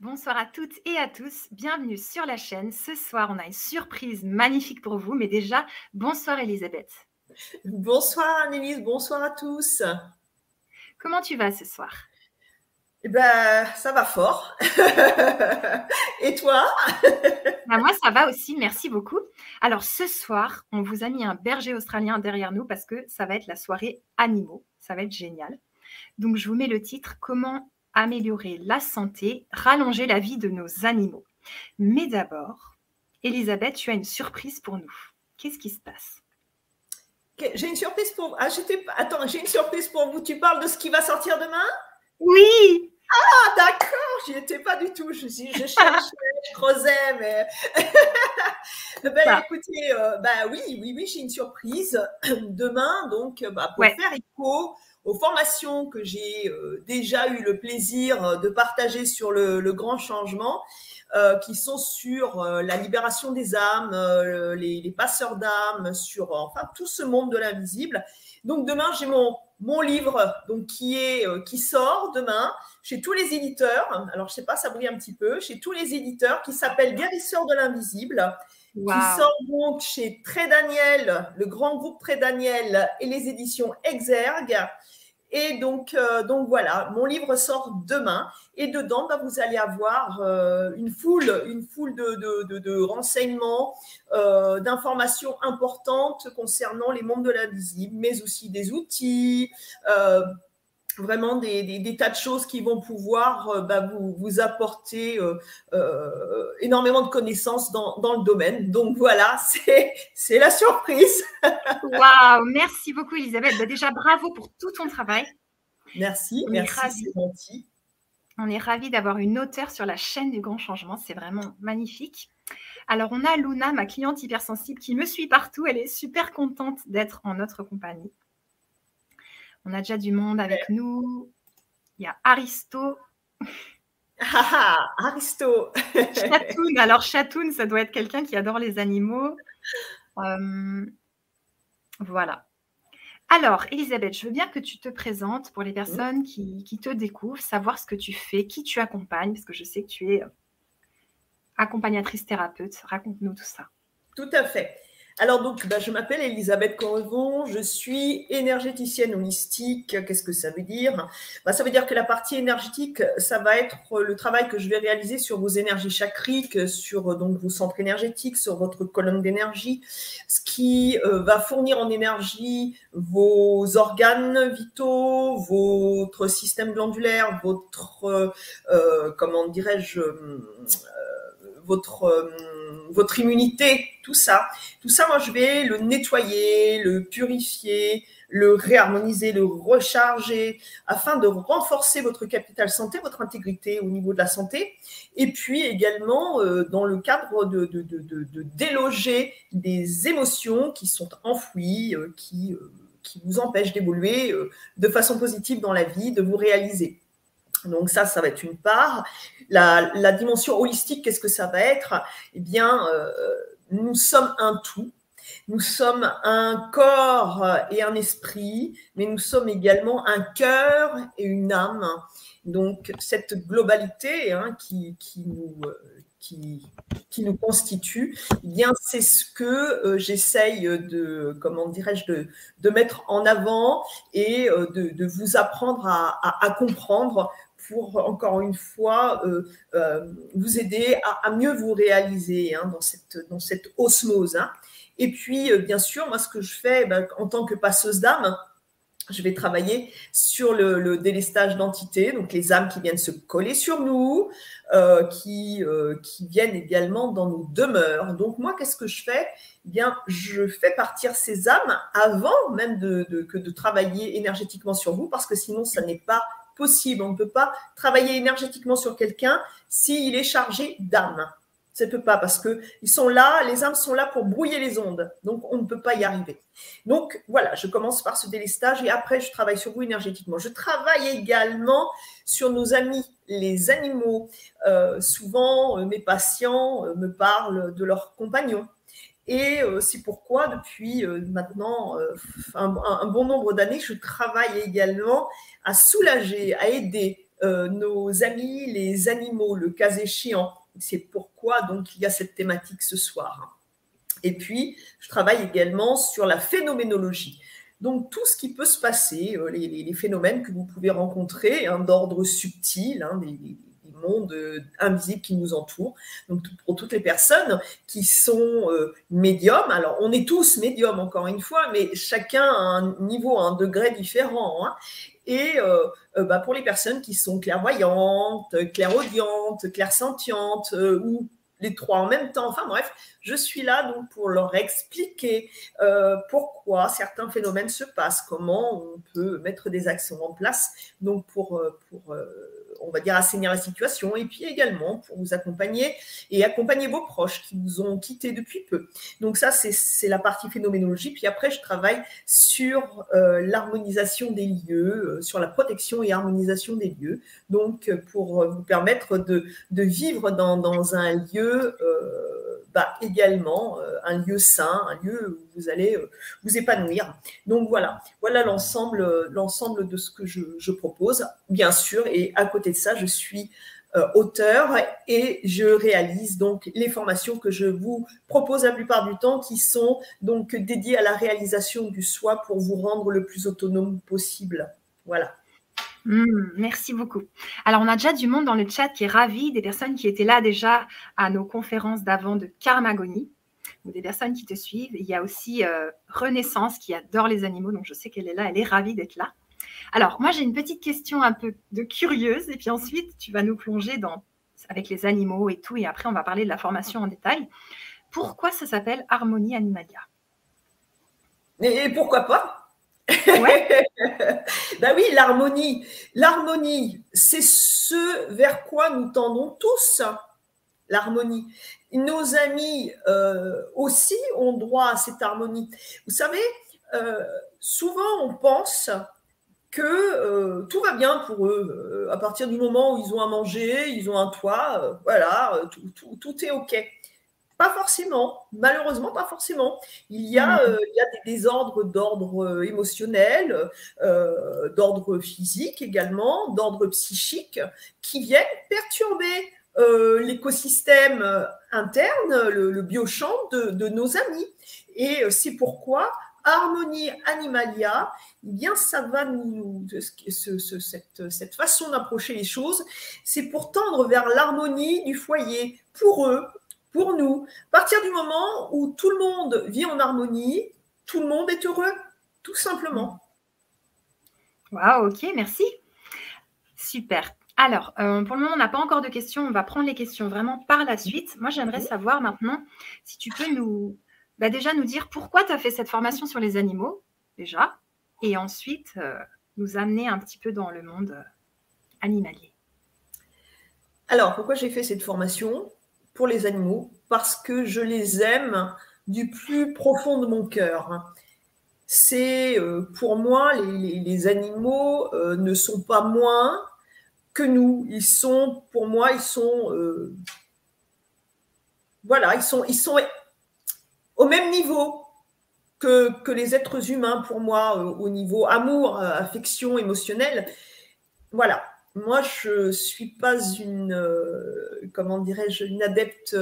Bonsoir à toutes et à tous, bienvenue sur la chaîne. Ce soir, on a une surprise magnifique pour vous, mais déjà, bonsoir Elisabeth. Bonsoir Annelise, bonsoir à tous. Comment tu vas ce soir? Eh ben, ça va fort. et toi? Ben, Moi, ça va aussi, merci beaucoup. Alors, ce soir, on vous a mis un berger australien derrière nous parce que ça va être la soirée animaux. Ça va être génial. Donc, je vous mets le titre Comment améliorer la santé, rallonger la vie de nos animaux. Mais d'abord, Elisabeth, tu as une surprise pour nous. Qu'est-ce qui se passe? J'ai une surprise pour vous. Ah, Attends, j'ai une surprise pour vous. Tu parles de ce qui va sortir demain? Oui ah, d'accord, j'y étais pas du tout. Je, je cherchais, je creusais, mais. ben, écoutez, euh, bah, oui, oui, oui, j'ai une surprise demain, donc, bah, pour faire écho aux formations que j'ai euh, déjà eu le plaisir euh, de partager sur le, grand changement, euh, qui sont sur la libération des âmes, les, passeurs d'âmes, sur enfin tout ce monde de l'invisible. Donc demain j'ai mon mon livre donc qui est qui sort demain chez tous les éditeurs. Alors je sais pas, ça brille un petit peu chez tous les éditeurs qui s'appelle Guérisseur de l'invisible. Qui sort donc chez Très Daniel, le grand groupe Très Daniel et les éditions Exergue. Et donc, euh, donc voilà, mon livre sort demain et dedans, bah, vous allez avoir euh, une foule, une foule de, de, renseignements, euh, d'informations importantes concernant les mondes de l'invisible, mais aussi des outils, vraiment des, tas de choses qui vont pouvoir euh, bah, vous, vous, apporter euh, euh, énormément de connaissances dans, dans, le domaine. Donc voilà, c'est la surprise. Waouh, merci beaucoup Elisabeth. Bah, déjà, bravo pour tout ton travail. Merci, merci, On est ravis d'avoir une auteure sur la chaîne du grand changement. C'est vraiment magnifique. Alors, on a Luna, ma cliente hypersensible, qui me suit partout. Elle est super contente d'être en notre compagnie. On a déjà du monde avec nous. Il y a Aristo. Ah, ah Aristo. Chatoun. Alors, Chatoun, ça doit être quelqu'un qui adore les animaux. Euh, voilà. Alors, Elisabeth, je veux bien que tu te présentes pour les personnes qui, qui, te découvrent, savoir ce que tu fais, qui tu accompagnes, parce que je sais que tu es euh, accompagnatrice thérapeute. Raconte-nous tout ça. Tout à fait. Alors donc, bah, je m'appelle Elisabeth Correvon, je suis énergéticienne holistique. Qu'est-ce que ça veut dire? Bah, Ça veut dire que la partie énergétique, ça va être le travail que je vais réaliser sur vos énergies chakriques, sur donc vos centres énergétiques, sur votre colonne d'énergie, ce qui euh, va fournir en énergie vos organes vitaux, votre système glandulaire, votre, euh, euh, comment dirais-je, votre votre immunité, tout ça. Tout ça, moi, je vais le nettoyer, le purifier, le réharmoniser, le recharger, afin de renforcer votre capital santé, votre intégrité au niveau de la santé, et puis également euh, dans le cadre de, déloger des émotions qui sont enfouies, euh, euh, qui vous empêchent d'évoluer de façon positive dans la vie, de vous réaliser. Donc ça, ça va être une part. La, dimension holistique, qu'est-ce que ça va être? Eh bien, euh, nous sommes un tout. Nous sommes un corps et un esprit, mais nous sommes également un cœur et une âme. Donc cette globalité hein, qui, nous, euh, qui, nous constitue, eh bien c'est ce que euh, j'essaye de, comment dirais-je, de, de, mettre en avant et de, vous apprendre à comprendre pour, encore une fois, euh, euh, vous aider à, mieux vous réaliser hein, dans, cette, dans osmose. Hein. Et puis, euh, bien sûr, moi, ce que je fais ben, en tant que passeuse d'âme, je vais travailler sur le, délestage d'entités, donc les âmes qui viennent se coller sur nous, qui, viennent également dans nos demeures. Donc moi, qu'est-ce que je fais? Eh Bien, je fais partir ces âmes avant même que de travailler énergétiquement sur vous, parce que sinon, ça n'est pas possible. On ne peut pas travailler énergétiquement sur quelqu'un s'il est chargé d'âme. Ça ne peut pas parce que ils sont là, les âmes sont là pour brouiller les ondes. Donc, on ne peut pas y arriver. Donc, voilà, je commence par ce délestage et après, je travaille sur vous énergétiquement. Je travaille également sur nos amis, les animaux. Euh, souvent, euh, mes patients euh, me parlent de leurs compagnons. Et c'est pourquoi, depuis maintenant un, bon nombre d'années, je travaille également à soulager, à aider nos amis les animaux, le cas échéant. C'est pourquoi donc il y a cette thématique ce soir. Et puis, je travaille également sur la phénoménologie. Donc, tout ce qui peut se passer, les, phénomènes que vous pouvez rencontrer hein, d'ordre subtil, hein, monde euh, invisible qui nous entoure. Donc pour toutes les personnes qui sont euh, médiums, alors on est tous médiums encore une fois, mais chacun a un niveau, un degré différent. Hein. Et euh, bah, pour les personnes qui sont clairvoyantes, clairaudientes, clairsentientes ou les trois en même temps. Enfin bref, je suis là donc pour leur expliquer pourquoi certains phénomènes se passent, comment on peut mettre des actions en place, donc pour, pour on va dire, assainir la situation, et puis également pour vous accompagner et accompagner vos proches qui vous ont quitté depuis peu. Donc ça, c'est la partie phénoménologie. Puis après, je travaille sur euh, l'harmonisation des lieux, euh, sur la protection et harmonisation des lieux, donc pour vous permettre de, vivre dans, un lieu. Euh, bah, également euh, un lieu sain, un lieu où vous allez euh, vous épanouir. Donc voilà, voilà l'ensemble, euh, l'ensemble de ce que je, propose, bien sûr. Et à côté de ça, je suis auteur et je réalise donc les formations que je vous propose la plupart du temps qui sont donc dédiées à la réalisation du soi pour vous rendre le plus autonome possible. Voilà. Mmh, merci beaucoup. Alors, on a déjà du monde dans le chat qui est ravi, des personnes qui étaient là déjà à nos conférences d'avant de Karmagonie, ou des personnes qui te suivent. Il y a aussi euh, Renaissance qui adore les animaux, donc je sais qu'elle est là, elle est ravie d'être là. Alors, moi, j'ai une petite question un peu de curieuse, et puis ensuite, tu vas nous plonger dans, avec les animaux et tout, et après, on va parler de la formation en détail. Pourquoi ça s'appelle Harmonie Animalia? Et pourquoi pas? Ouais. ben oui, l'harmonie. L'harmonie, c'est ce vers quoi nous tendons tous. L'harmonie. Nos amis euh, aussi ont droit à cette harmonie. Vous savez, euh, souvent on pense que euh, tout va bien pour eux. à partir du moment où ils ont à manger, ils ont un toit, voilà, tout, tout est OK. Pas forcément, malheureusement pas forcément. Il y a, mm. euh, il y a des désordres d'ordre euh, émotionnel, euh, d'ordre physique également, d'ordre psychique, qui viennent perturber l'écosystème interne, le, biochamp de, de, nos amis. Et c'est pourquoi Harmonie Animalia, eh bien, ça va nous, cette, cette façon d'approcher les choses, c'est pour tendre vers l'harmonie du foyer, pour eux, pour nous. À partir du moment où tout le monde vit en harmonie, tout le monde est heureux, tout simplement. Waouh, ok, merci. Super. Alors, euh, pour le moment, on n'a pas encore de questions. On va prendre les questions vraiment par la suite. Moi, j'aimerais savoir maintenant si tu peux nous, bah, déjà nous dire pourquoi tu as fait cette formation sur les animaux, déjà, et ensuite euh, nous amener un petit peu dans le monde euh, animalier. Alors, pourquoi j'ai fait cette formation pour les animaux? Parce que je les aime du plus profond de mon cœur. C'est euh, pour moi, les, animaux ne sont pas moins que nous. Ils sont, pour moi, ils sont, voilà, ils sont, ils sont au même niveau que, que les êtres humains pour moi, au niveau amour, affection, émotionnel. Voilà, moi, je suis pas une, euh, comment dirais-je, une adepte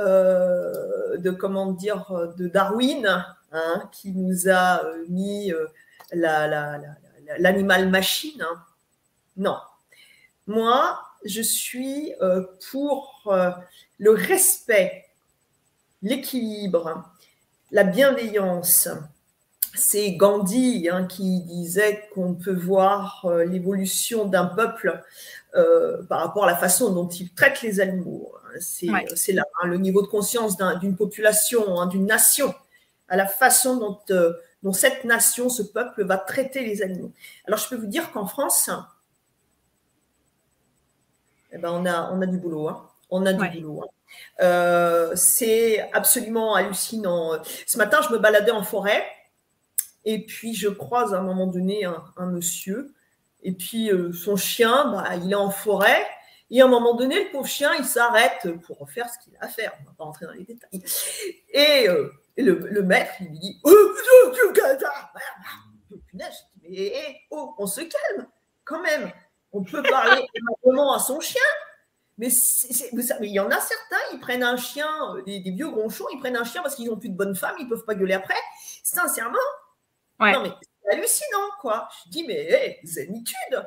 euh, de, comment dire, de Darwin, hein, qui nous a mis euh, l'animal machine. Hein. Non. Moi, je suis pour le respect, l'équilibre, la bienveillance, c'est Gandhi hein, qui disait qu'on peut voir euh, l'évolution d'un peuple euh, par rapport à la façon dont il traite les animaux. Hein. C'est là hein, le niveau de conscience d'une population, d'une nation, à la façon dont, euh, dont, cette nation, ce peuple va traiter les animaux. Alors je peux vous dire qu'en France, eh ben, on, a, on a du boulot. On a du boulot. c'est absolument hallucinant. Ce matin, je me baladais en forêt et puis, je croise à un moment donné un, monsieur. Et puis, euh, son chien, bah, il est en forêt. Et à un moment donné, le pauvre chien, il s'arrête pour faire ce qu'il a à faire. On ne va pas rentrer dans les détails. Et, euh, le, maître, il lui dit oh, mais oh, on se calme quand même. On peut parler aimablement à son chien. Mais, il y en a certains, ils prennent un chien, euh, des, vieux gronchons, ils prennent un chien parce qu'ils n'ont plus de bonne femme, ils ne peuvent pas gueuler après. Sincèrement, non mais c'est hallucinant, quoi. Je dis, mais hey, zénitude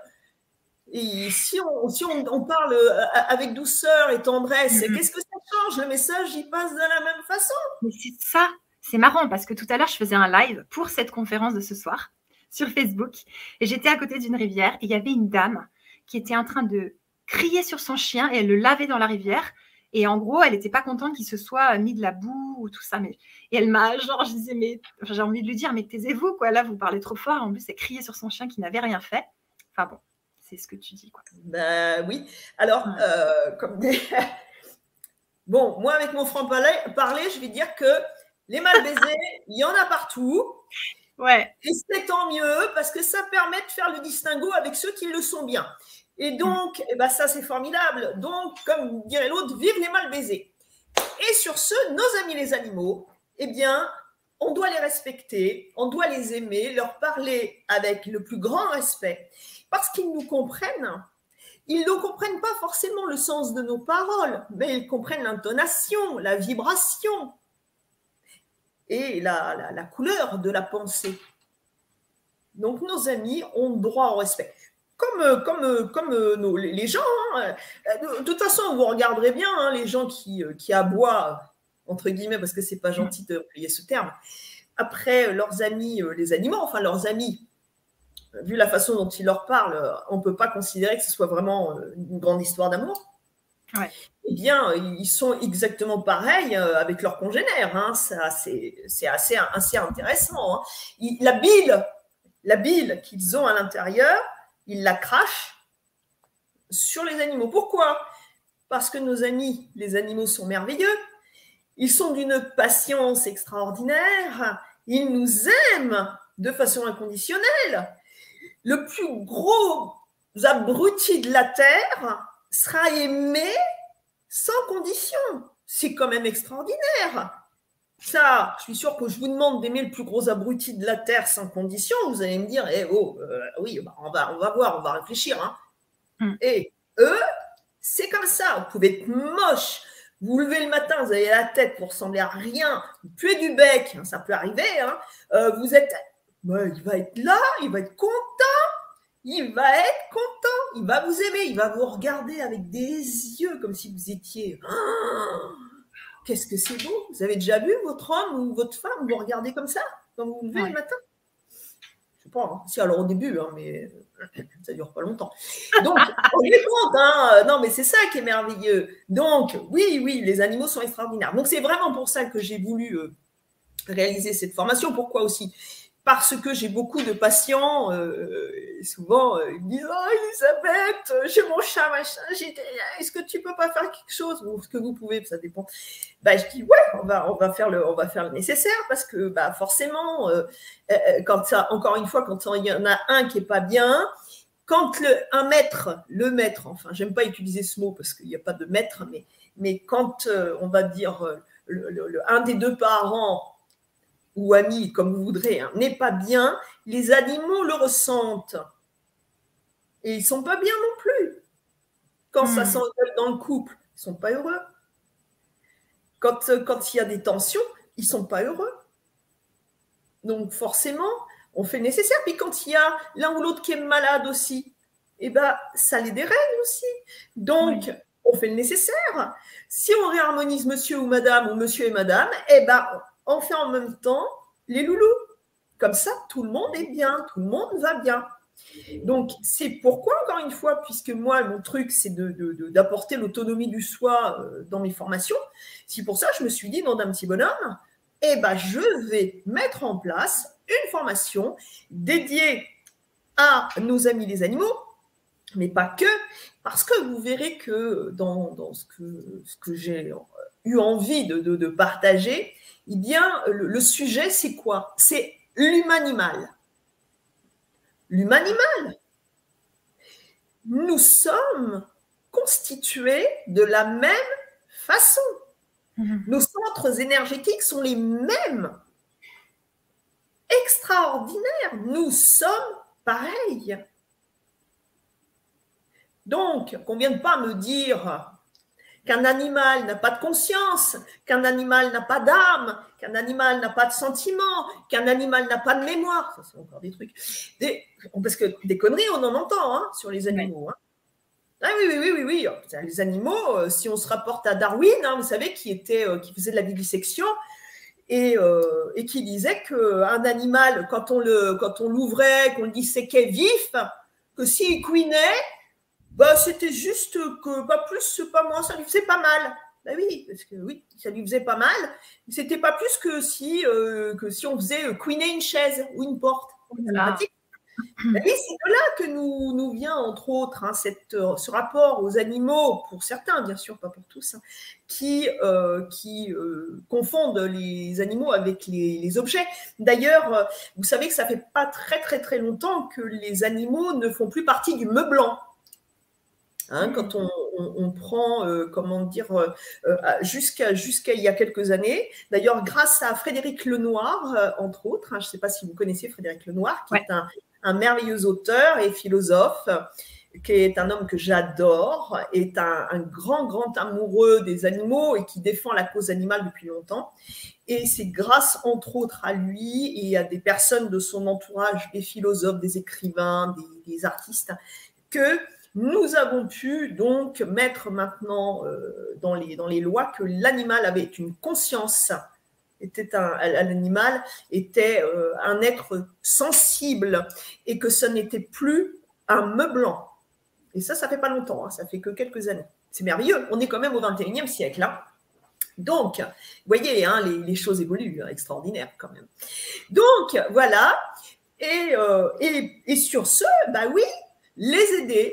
et si on, si on, parle euh, avec douceur et tendresse, mm-hmm. qu'est-ce que ça change? Le message, il passe de la même façon. Mais c'est ça, c'est marrant parce que tout à l'heure, je faisais un live pour cette conférence de ce soir sur Facebook et j'étais à côté d'une rivière et il y avait une dame qui était en train de crier sur son chien et elle le lavait dans la rivière. Et en gros, elle n'était pas contente qu'il se soit mis de la boue ou tout ça. Mais... Et elle m'a, genre, je disais, mais j'ai envie de lui dire, mais taisez-vous, quoi. Là, vous parlez trop fort. En plus, elle criait sur son chien qui n'avait rien fait. Enfin bon, c'est ce que tu dis, quoi. Ben oui. Alors, euh, comme bon, moi, avec mon franc-parler, je vais dire que les mal baisés, il y en a partout. Ouais. Et c'est tant mieux parce que ça permet de faire le distinguo avec ceux qui le sont bien. Et donc, eh ben ça, c'est formidable. Donc, comme dirait l'autre, vive les mal baisés. Et sur ce, nos amis les animaux, eh bien, on doit les respecter, on doit les aimer, leur parler avec le plus grand respect, parce qu'ils nous comprennent. Ils ne comprennent pas forcément le sens de nos paroles, mais ils comprennent l'intonation, la vibration et la, la couleur de la pensée. Donc nos amis ont droit au respect comme, euh, comme, euh, comme euh, les gens. Hein. De, toute façon, vous regarderez bien hein, les gens qui, qui aboient, entre guillemets, parce que c'est pas gentil de payer ce terme, après leurs amis, les animaux, enfin leurs amis, vu la façon dont ils leur parlent, on ne peut pas considérer que ce soit vraiment une grande histoire d'amour. Eh bien, ils sont exactement pareils avec leurs congénères. Hein. C'est assez, assez intéressant. la bile, la bile qu'ils ont à l'intérieur, ils la crachent sur les animaux. Pourquoi? Parce que nos amis, les animaux sont merveilleux, ils sont d'une patience extraordinaire, ils nous aiment de façon inconditionnelle. Le plus gros abruti de la terre sera aimé sans condition. C'est quand même extraordinaire. Ça, je suis sûr que je vous demande d'aimer le plus gros abruti de la Terre sans condition. Vous allez me dire, eh oh, euh, oui, bah, on, va, on va voir, on va réfléchir. Hein. Hmm. Et eux, c'est comme ça. Vous pouvez être moche. Vous, levez le matin, vous avez la tête pour ressembler à rien. Vous puez du bec, hein, ça peut arriver. Hein. Euh, vous êtes. Bah, il va être là, il va être content. Il va être content. Il va vous aimer. Il va vous regarder avec des yeux comme si vous étiez. Qu'est-ce que c'est beau Vous avez déjà vu votre homme ou votre femme vous regardez comme ça quand vous vous levez le matin? Je sais pas. Hein. Si, alors au début, hein, mais ça dure pas longtemps. Donc, on est compte. Hein non, mais c'est ça qui est merveilleux. Donc, oui, oui, les animaux sont extraordinaires. Donc, c'est vraiment pour ça que j'ai voulu euh, réaliser cette formation. Pourquoi aussi? Parce que j'ai beaucoup de patients, euh, souvent euh, ils me disent Oh Elisabeth, j'ai mon chat, machin, est-ce que tu peux pas faire quelque chose Ou ce que vous pouvez, ça dépend. Bah, je dis Ouais, on va, on, va faire le, on va faire le nécessaire parce que bah, forcément, euh, quand ça, encore une fois, quand il y en a un qui est pas bien, quand le, un maître, le maître, enfin, j'aime pas utiliser ce mot parce qu'il n'y a pas de maître, mais, mais quand on va dire le, un des deux parents ou ami, comme vous voudrez, hein, n'est pas bien, les animaux le ressentent. Et ils sont pas bien non plus. Quand ça hmm. s'engueule dans le couple, ils sont pas heureux. Quand, euh, quand il y a des tensions, ils sont pas heureux. Donc forcément, on fait le nécessaire. Puis quand il y a l'un ou l'autre qui est malade aussi, eh ben, ça les dérègle aussi. Donc, on fait le nécessaire. Si on réharmonise monsieur ou madame ou monsieur et madame, eh ben, on fait en même temps les loulous. Comme ça, tout le monde est bien, tout le monde va bien. Donc, c'est pourquoi, encore une fois, puisque moi, mon truc, c'est d'apporter l'autonomie du soi euh, dans mes formations, c'est pour ça que je me suis dit, dans d'un petit bonhomme, eh ben, je vais mettre en place une formation dédiée à nos amis les animaux, mais pas que, parce que vous verrez que dans, ce que, ce que j'ai eu envie de partager, eh bien, le, sujet, c'est quoi? C'est l'humanimal. L'humanimal. Nous sommes constitués de la même façon. Mhm. Nos centres énergétiques sont les mêmes. Extraordinaire. Nous sommes pareils. Donc, qu'on ne vienne pas me dire qu'un animal n'a pas de conscience, qu'un animal n'a pas d'âme, qu'un animal n'a pas de sentiment, qu'un animal n'a pas de mémoire. Ça, c'est encore des trucs. parce que des conneries, on en entend hein, sur les animaux. Hein. Ah oui, oui, oui, oui, oui. Les animaux, euh, si on se rapporte à Darwin, hein, vous savez, qui, était, euh, qui faisait de la vivisection, et, euh, qui disait qu'un animal, quand on, le, quand on l'ouvrait, qu'on le disséquait vif, que s'il couinait, bah, c'était juste que pas plus, pas moins, ça lui faisait pas mal. Ben oui, parce que oui, ça lui faisait pas mal. C'était pas plus que si, euh, que si on faisait couiner une chaise ou une porte. Ben oui, c'est de là que nous, nous vient, entre autres, hein, cette, euh, ce rapport aux animaux, pour certains, bien sûr, pas pour tous, hein, qui, euh, qui confondent les animaux avec les, les objets. D'ailleurs, vous savez que ça fait pas très, très, très longtemps que les animaux ne font plus partie du meublant. Hein, quand on, prend, euh, comment dire, euh, euh, jusqu'à il y a quelques années. D'ailleurs, grâce à Frédéric Lenoir, entre autres, hein, je ne sais pas si vous connaissez Frédéric Lenoir, qui est un, merveilleux auteur et philosophe, qui est un homme que j'adore, est un, un, grand, grand amoureux des animaux et qui défend la cause animale depuis longtemps. Et c'est grâce, entre autres, à lui et à des personnes de son entourage, des philosophes, des écrivains, des, des artistes, que nous avons pu donc mettre maintenant euh, dans, les, lois que l'animal avait une conscience, était un, l'animal était euh, un être sensible et que ce n'était plus un meublant. Et ça, ça fait pas longtemps, hein, ça fait que quelques années. C'est merveilleux, on est quand même au 21e siècle. Hein. Donc, vous voyez, hein, les, choses évoluent, extraordinaire quand même. Donc, voilà. Et, euh, et, et sur ce, bah oui, les aider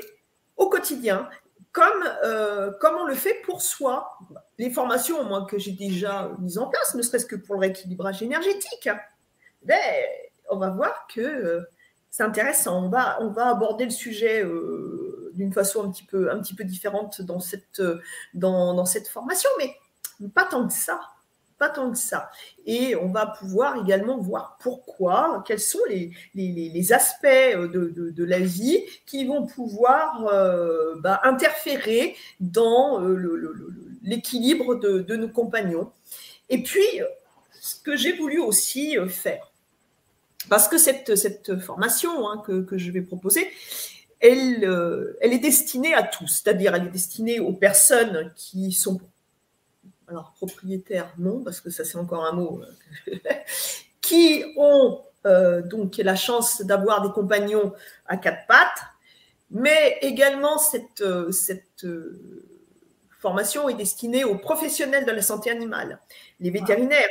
au quotidien, comme, euh, comme on le fait pour soi. Les formations, moi, que j'ai déjà mises en place, ne serait-ce que pour le rééquilibrage énergétique, on va voir que euh, c'est intéressant. On va, on va aborder le sujet euh, d'une façon un petit, peu, un petit peu différente dans cette, dans, dans cette formation, mais pas tant que ça pas tant que ça. Et on va pouvoir également voir pourquoi, quels sont les, les, aspects de, de, la vie qui vont pouvoir euh, bah, interférer dans euh, l'équilibre de, de, nos compagnons. Et puis, ce que j'ai voulu aussi euh, faire, parce que cette, cette formation hein, que, que, je vais proposer, elle, elle est destinée à tous, c'est-à-dire elle est destinée aux personnes qui sont alors propriétaires, non, parce que ça c'est encore un mot, euh, qui ont euh, donc la chance d'avoir des compagnons à quatre pattes, mais également cette, euh, cette formation est destinée aux professionnels de la santé animale, les vétérinaires,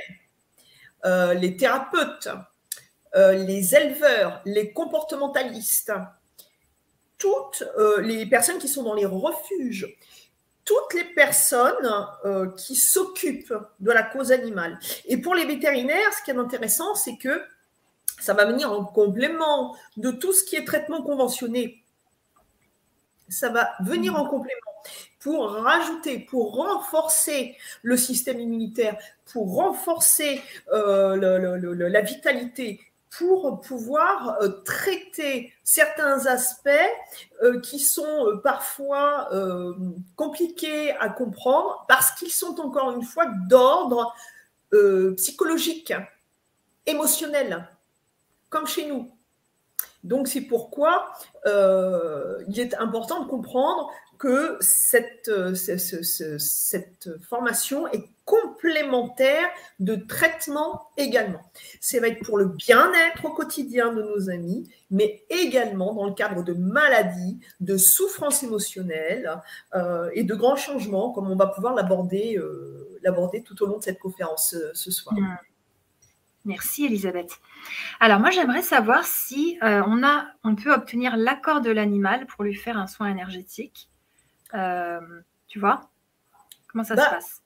les thérapeutes, les éleveurs, les comportementalistes, toutes les personnes qui sont dans les refuges, toutes les personnes euh, qui s'occupent de la cause animale. Et pour les vétérinaires, ce qui est intéressant, c'est que ça va venir en complément de tout ce qui est traitement conventionné. Ça va venir en complément pour rajouter, pour renforcer le système immunitaire, pour renforcer euh, la vitalité, pour pouvoir euh, traiter certains aspects euh, qui sont euh, parfois compliqués à comprendre parce qu'ils sont encore une fois d'ordre psychologique, émotionnel, comme chez nous. Donc c'est pourquoi il est important de comprendre que cette, cette formation est complémentaire de traitement également. Ça va être pour le bien-être au quotidien de nos amis, mais également dans le cadre de maladies, de souffrances émotionnelles euh, et de grands changements, comme on va pouvoir l'aborder euh, tout au long de cette conférence euh, ce soir. Merci Elisabeth. Alors moi j'aimerais savoir si on peut obtenir l'accord de l'animal pour lui faire un soin énergétique. Tu vois? Comment ça se bah, passe?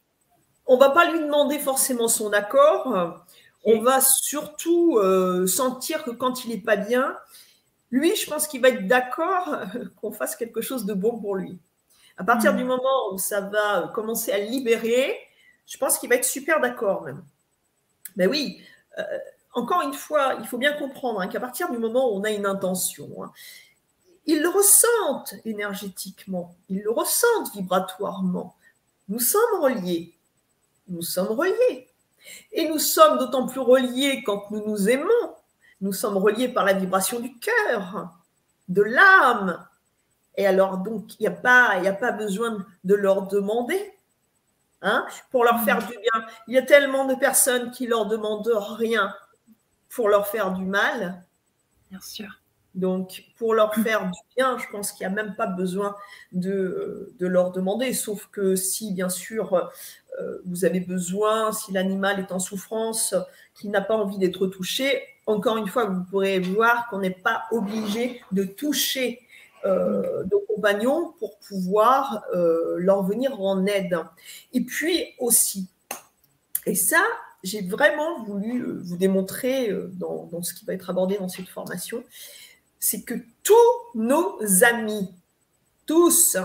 on va pas lui demander forcément son accord. On va surtout euh, sentir que quand il n'est pas bien, lui, je pense qu'il va être d'accord qu'on fasse quelque chose de bon pour lui. À partir hmm. du moment où ça va commencer à libérer, je pense qu'il va être super d'accord même. Ben oui, euh, encore une fois, il faut bien comprendre hein, qu'à partir du moment où on a une intention, hein, ils le ressentent énergétiquement, ils le ressentent vibratoirement. Nous sommes reliés. Nous sommes reliés. Et nous sommes d'autant plus reliés quand nous nous aimons. Nous sommes reliés par la vibration du cœur, de l'âme. Et alors, donc, il n'y a, pas, a pas besoin de leur demander hein, pour leur faire du bien. Il y a tellement de personnes qui leur demandent rien pour leur faire du mal. Bien sûr. Donc, pour leur faire du bien, je pense qu'il n'y a même pas besoin de, de, leur demander, sauf que si, bien sûr, euh, vous avez besoin, si l'animal est en souffrance, qu'il n'a pas envie d'être touché, encore une fois, vous pourrez voir qu'on n'est pas obligé de toucher euh, nos compagnons pour pouvoir euh, leur venir en aide. Et puis aussi, et ça, j'ai vraiment voulu vous démontrer dans, dans, ce qui va être abordé dans cette formation, c'est que tous nos amis, tous,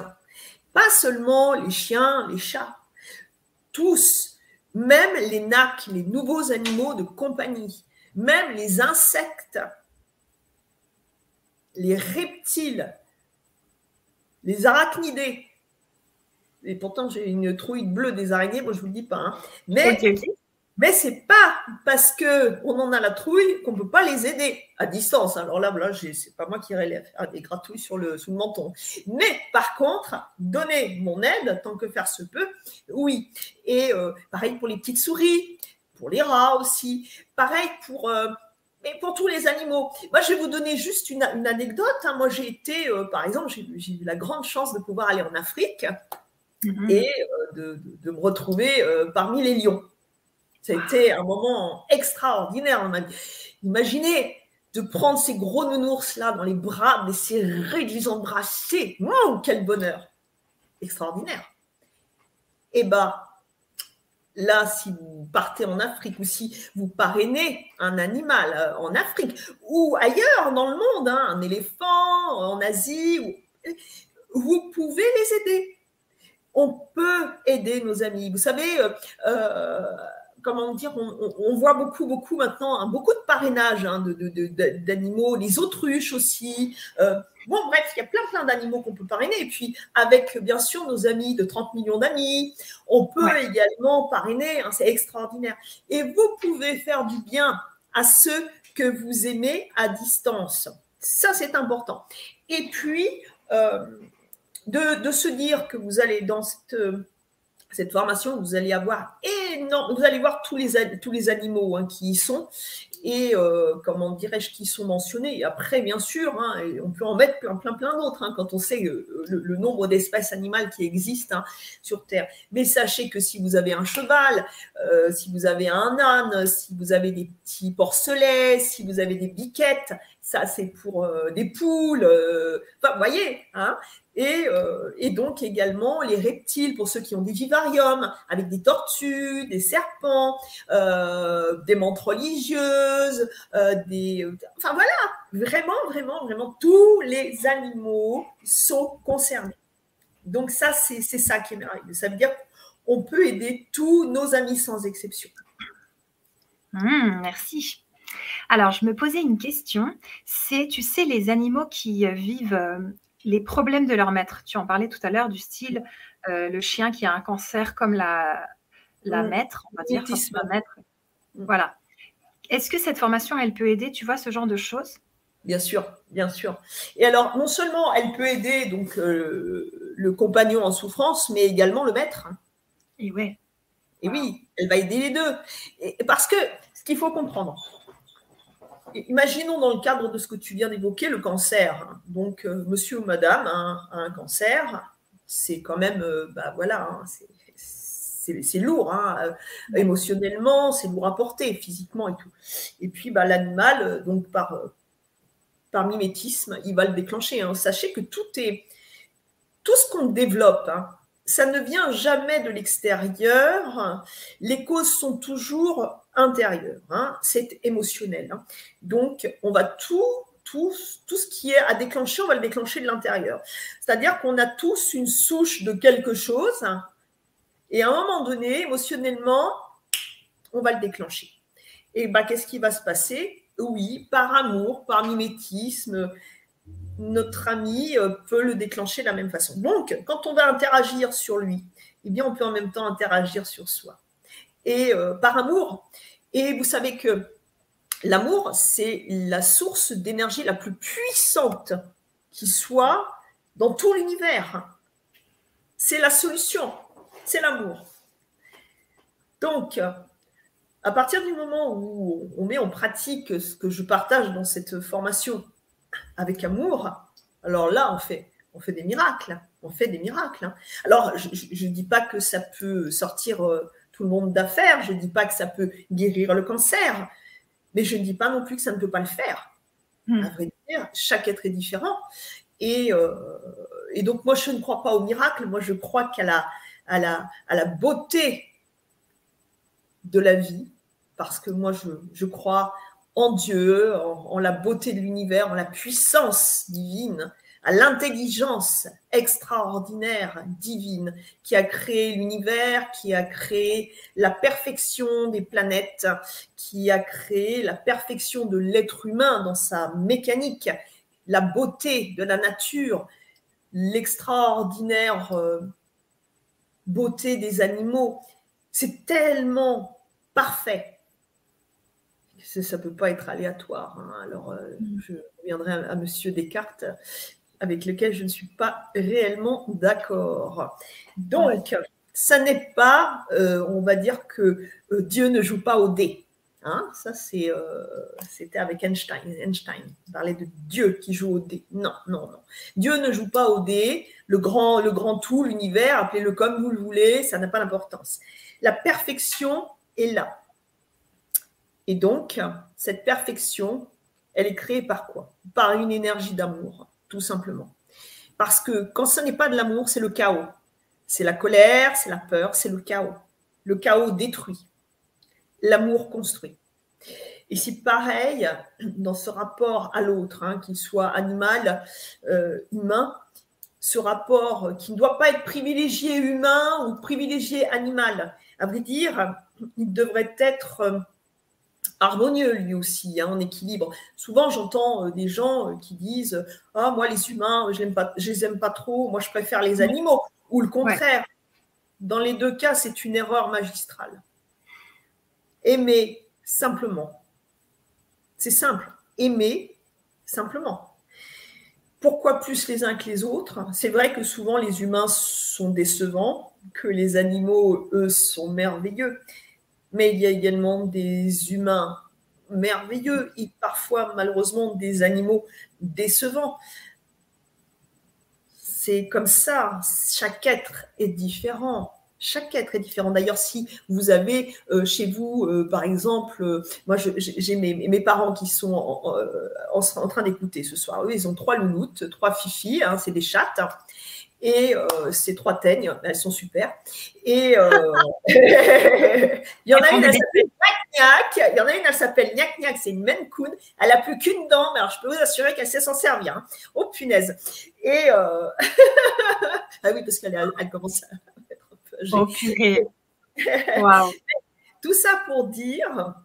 pas seulement les chiens, les chats, tous, même les nacs, les nouveaux animaux de compagnie, même les insectes, les reptiles, les arachnidés. Et pourtant, j'ai une trouille bleue des araignées, moi je ne vous le dis pas. Hein. Mais mais c'est pas parce que on en a la trouille qu'on peut pas les aider à distance. Alors là, là c'est pas moi qui irai faire des gratouilles sur le, sous le menton. Mais par contre, donner mon aide tant que faire se peut, oui. Et euh, pareil pour les petites souris, pour les rats aussi. Pareil pour euh, mais pour tous les animaux. Moi, je vais vous donner juste une, anecdote. Hein. Moi, j'ai été, euh, par exemple, j'ai eu la grande chance de pouvoir aller en Afrique mm-hmm. et de, de, me retrouver parmi les lions. Été un moment extraordinaire. Imaginez de prendre ces gros nounours-là dans les bras, de les serrer, de les embrasser. quel bonheur Extraordinaire. Et eh bien, là, si vous partez en Afrique ou si vous parrainez un animal euh, en Afrique ou ailleurs dans le monde, hein, un éléphant en Asie, vous pouvez les aider. On peut aider nos amis. Vous savez, euh, euh, comment dire, on, voit beaucoup, beaucoup maintenant, hein, beaucoup de parrainage hein, d'animaux, les autruches aussi. Euh, bon, bref, il y a plein, plein d'animaux qu'on peut parrainer. Et puis, avec bien sûr nos amis de 30 millions d'amis, on peut également parrainer. Hein, c'est extraordinaire. Et vous pouvez faire du bien à ceux que vous aimez à distance. Ça, c'est important. Et puis, euh, de, de, se dire que vous allez dans cette cette formation, vous allez avoir énorme, vous allez voir tous les, animaux hein, qui y sont et euh, comment dirais-je qui sont mentionnés. Et après, bien sûr, hein, on peut en mettre plein, plein, plein d'autres hein, quand on sait euh, le, nombre d'espèces animales qui existent sur Terre. Mais sachez que si vous avez un cheval, euh, si vous avez un âne, si vous avez des petits porcelets, si vous avez des biquettes, ça c'est pour des poules. Enfin, vous voyez, hein, euh, et, donc également les reptiles pour ceux qui ont des vivariums avec des tortues, des serpents, euh, des menthes religieuses, euh, des, enfin voilà, vraiment, vraiment, vraiment tous les animaux sont concernés. Donc ça, c'est ça qui est merveilleux. Ça veut dire qu'on peut aider tous nos amis sans exception. Mmh, merci. Alors, je me posais une question. C'est, tu sais, les animaux qui vivent les problèmes de leur maître. Tu en parlais tout à l'heure du style euh, le chien qui a un cancer comme la, la maître, on va dire, maître. Mm. Voilà. Est-ce que cette formation, elle peut aider, tu vois, ce genre de choses? Bien sûr, bien sûr. Et alors, non seulement elle peut aider donc euh, le compagnon en souffrance, mais également le maître. Et ouais. Et oui, elle va aider les deux. Et parce que ce qu'il faut comprendre, Imaginons dans le cadre de ce que tu viens d'évoquer, le cancer. Donc, euh, monsieur ou madame a un, cancer, c'est quand même, euh, bah voilà, hein, c'est lourd, hein, euh, émotionnellement, c'est lourd à porter, physiquement et tout. Et puis, bah, l'animal, donc par, par mimétisme, il va le déclencher. Hein. Sachez que tout est, tout ce qu'on développe, ça ne vient jamais de l'extérieur. Les causes sont toujours intérieures. Hein. C'est émotionnel. Hein. Donc, on va tout, tout, tout ce qui est à déclencher, on va le déclencher de l'intérieur. C'est-à-dire qu'on a tous une souche de quelque chose. Et à un moment donné, émotionnellement, on va le déclencher. Et bah, qu'est-ce qui va se passer? Oui, par amour, par mimétisme, notre ami euh, peut le déclencher de la même façon. Donc, quand on va interagir sur lui, eh bien, on peut en même temps interagir sur soi. Et euh, par amour. Et vous savez que l'amour, c'est la source d'énergie la plus puissante qui soit dans tout l'univers. C'est la solution, c'est l'amour. Donc, à partir du moment où on met en pratique ce que je partage dans cette formation avec amour, alors là, on fait, on fait des miracles. On fait des miracles. Hein. Alors, je ne dis pas que ça peut sortir euh, tout le monde d'affaires, je ne dis pas que ça peut guérir le cancer, mais je ne dis pas non plus que ça ne peut pas le faire. Hmm. À vrai dire, chaque être est différent. Et, euh, et, donc, moi, je ne crois pas au miracle, moi, je crois qu'à la, à la, à la beauté de la vie, parce que moi, je, je crois en Dieu, en, la beauté de l'univers, en la puissance divine, à l'intelligence extraordinaire divine qui a créé l'univers, qui a créé la perfection des planètes, qui a créé la perfection de l'être humain dans sa mécanique, la beauté de la nature, l'extraordinaire euh, beauté des animaux. C'est tellement parfait ça ne peut pas être aléatoire. Hein. Alors, euh, mm. je reviendrai à, Monsieur Descartes, avec lequel je ne suis pas réellement d'accord. Donc, ça n'est pas, euh, on va dire que euh, Dieu ne joue pas au dé. Hein. ça, c'est, c'était avec Einstein. Einstein parlait de Dieu qui joue au dé. Non, non, non. Dieu ne joue pas au dé. Le grand, le grand tout, l'univers, appelez-le comme vous le voulez, ça n'a pas d'importance. La perfection est là. Et donc, cette perfection, elle est créée par quoi? Par une énergie d'amour, tout simplement. Parce que quand ce n'est pas de l'amour, c'est le chaos. C'est la colère, c'est la peur, c'est le chaos. Le chaos détruit. L'amour construit. Et c'est pareil dans ce rapport à l'autre, hein, qu'il soit animal, euh, humain, ce rapport qui ne doit pas être privilégié humain ou privilégié animal. À vrai dire, il devrait être euh, harmonieux lui aussi, hein, en équilibre. Souvent, j'entends euh, des gens euh, qui disent Ah, moi, les humains, je ne les aime pas trop, moi, je préfère les animaux. Ou le contraire. Dans les deux cas, c'est une erreur magistrale. Aimer simplement. C'est simple. Aimer simplement. Pourquoi plus les uns que les autres? C'est vrai que souvent les humains sont décevants, que les animaux, eux, sont merveilleux mais il y a également des humains merveilleux et parfois malheureusement des animaux décevants. C'est comme ça, chaque être est différent. Chaque être est différent. D'ailleurs, si vous avez euh, chez vous, euh, par exemple, euh, moi j'ai mes, parents qui sont en, train d'écouter ce soir. Eux, ils ont trois lounoutes, trois fifis, hein, c'est des chattes. Et euh, ces trois teignes, elles sont super. Et euh, il y en a une, elle s'appelle Gnac Il y en a une, elle s'appelle Gnac Gnac. C'est une Maine Elle a plus qu'une dent, mais alors je peux vous assurer qu'elle sait s'en servir. Hein. Oh punaise. Et euh, ah oui, parce qu'elle elle commence à être un peu Oh purée. Wow. Tout ça pour dire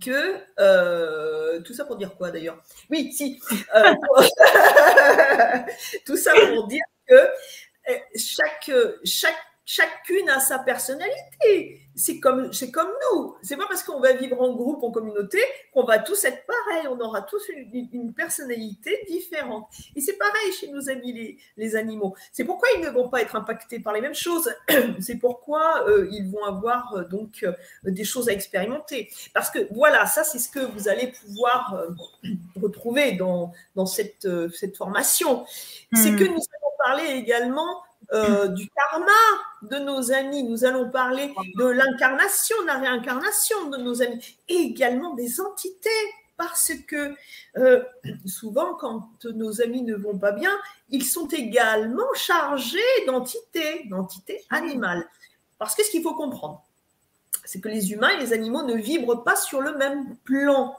que euh, tout ça pour dire quoi d'ailleurs? Oui, si. Euh, tout ça pour dire que euh, chaque, chaque, chacune a sa personnalité c'est comme, c'est comme nous. C'est pas parce qu'on va vivre en groupe, en communauté, qu'on va tous être pareils. On aura tous une, personnalité différente. Et c'est pareil chez nos amis les, les animaux. C'est pourquoi ils ne vont pas être impactés par les mêmes choses. C'est pourquoi euh, ils vont avoir euh, donc euh, des choses à expérimenter. Parce que voilà, ça c'est ce que vous allez pouvoir retrouver dans, dans cette, cette formation. C'est hmm. que nous allons parler également euh, du karma de nos amis. Nous allons parler de l'incarnation, de la réincarnation de nos amis et également des entités. Parce que euh, souvent, quand nos amis ne vont pas bien, ils sont également chargés d'entités, d'entités animales. Parce que ce qu'il faut comprendre, c'est que les humains et les animaux ne vibrent pas sur le même plan.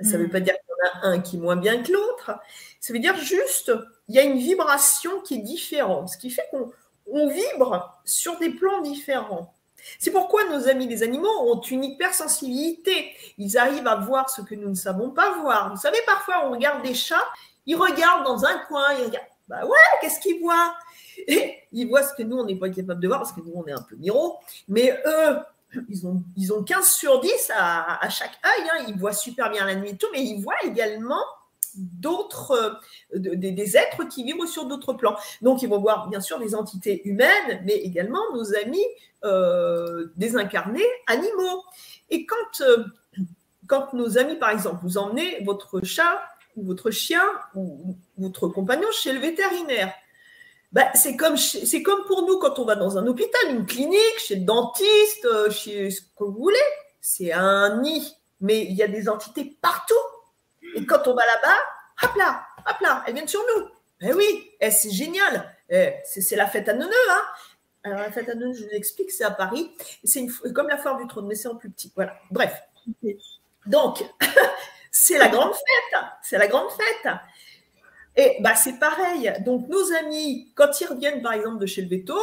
Ça ne veut hmm. pas dire qu'il y en a un qui est moins bien que l'autre. Ça veut dire juste il y a une vibration qui est différente, ce qui fait qu'on vibre sur des plans différents. C'est pourquoi nos amis les animaux ont une hypersensibilité. Ils arrivent à voir ce que nous ne savons pas voir. Vous savez, parfois on regarde des chats, Il regarde dans un coin, il regarde. Bah ouais, qu'est-ce qu'il voit Et il voit ce que nous, on n'est pas capable de voir parce que nous, on est un peu miro. Mais eux, ils ont, ils ont 15 sur 10 à, chaque œil. Hein. Ils voient super bien la nuit et tout, mais ils voient également d'autres, euh, des, êtres qui vivent sur d'autres plans. Donc, ils vont voir bien sûr des entités humaines, mais également nos amis euh, désincarnés, animaux. Et quand, euh, quand nos amis, par exemple, vous emmenez votre chat ou votre chien ou votre compagnon chez le vétérinaire, ben, c'est comme, c'est comme pour nous quand on va dans un hôpital, une clinique, chez le dentiste, chez ce que vous voulez. C'est un nid, mais il y a des entités partout. Et quand on va là-bas, hop là, hop là, elles viennent sur nous. Eh oui, eh, c'est génial. Eh, c'est la fête à Neuneu. Hein. Alors, la fête à Neuneu, je vous explique, c'est à Paris. C'est comme la foire du trône, mais c'est en plus petit. Voilà. Bref. Donc, c'est la grande fête. C'est la grande fête. Et bah, c'est pareil. Donc, nos amis, quand ils reviennent, par exemple, de chez le veto,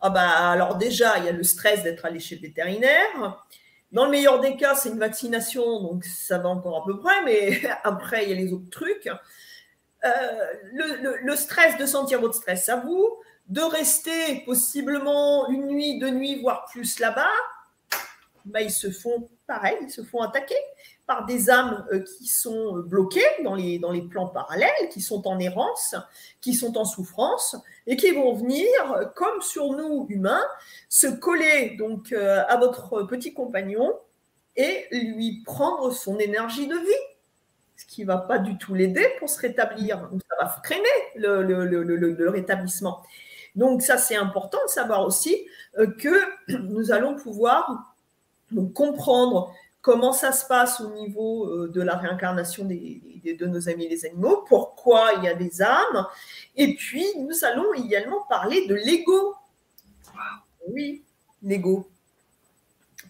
ah bah, alors déjà, il y a le stress d'être allé chez le vétérinaire. Dans le meilleur des cas, c'est une vaccination, donc ça va encore à peu près, mais après, il y a les autres trucs. Euh, le, stress, de sentir votre stress à vous, de rester possiblement une nuit, deux nuits, voire plus là-bas, bah, ils se font pareil, ils se font attaquer par des âmes euh, qui sont bloquées dans les, dans les plans parallèles, qui sont en errance, qui sont en souffrance, et qui vont venir, comme sur nous humains, se coller donc euh, à votre petit compagnon et lui prendre son énergie de vie, ce qui va pas du tout l'aider pour se rétablir. Ça va freiner le, le, le, le rétablissement. Donc ça, c'est important de savoir aussi euh, que nous allons pouvoir comprendre comment ça se passe au niveau euh, de la réincarnation des, de nos amis les animaux, pourquoi il y a des âmes, et puis nous allons également parler de l'ego. Oui, l'ego.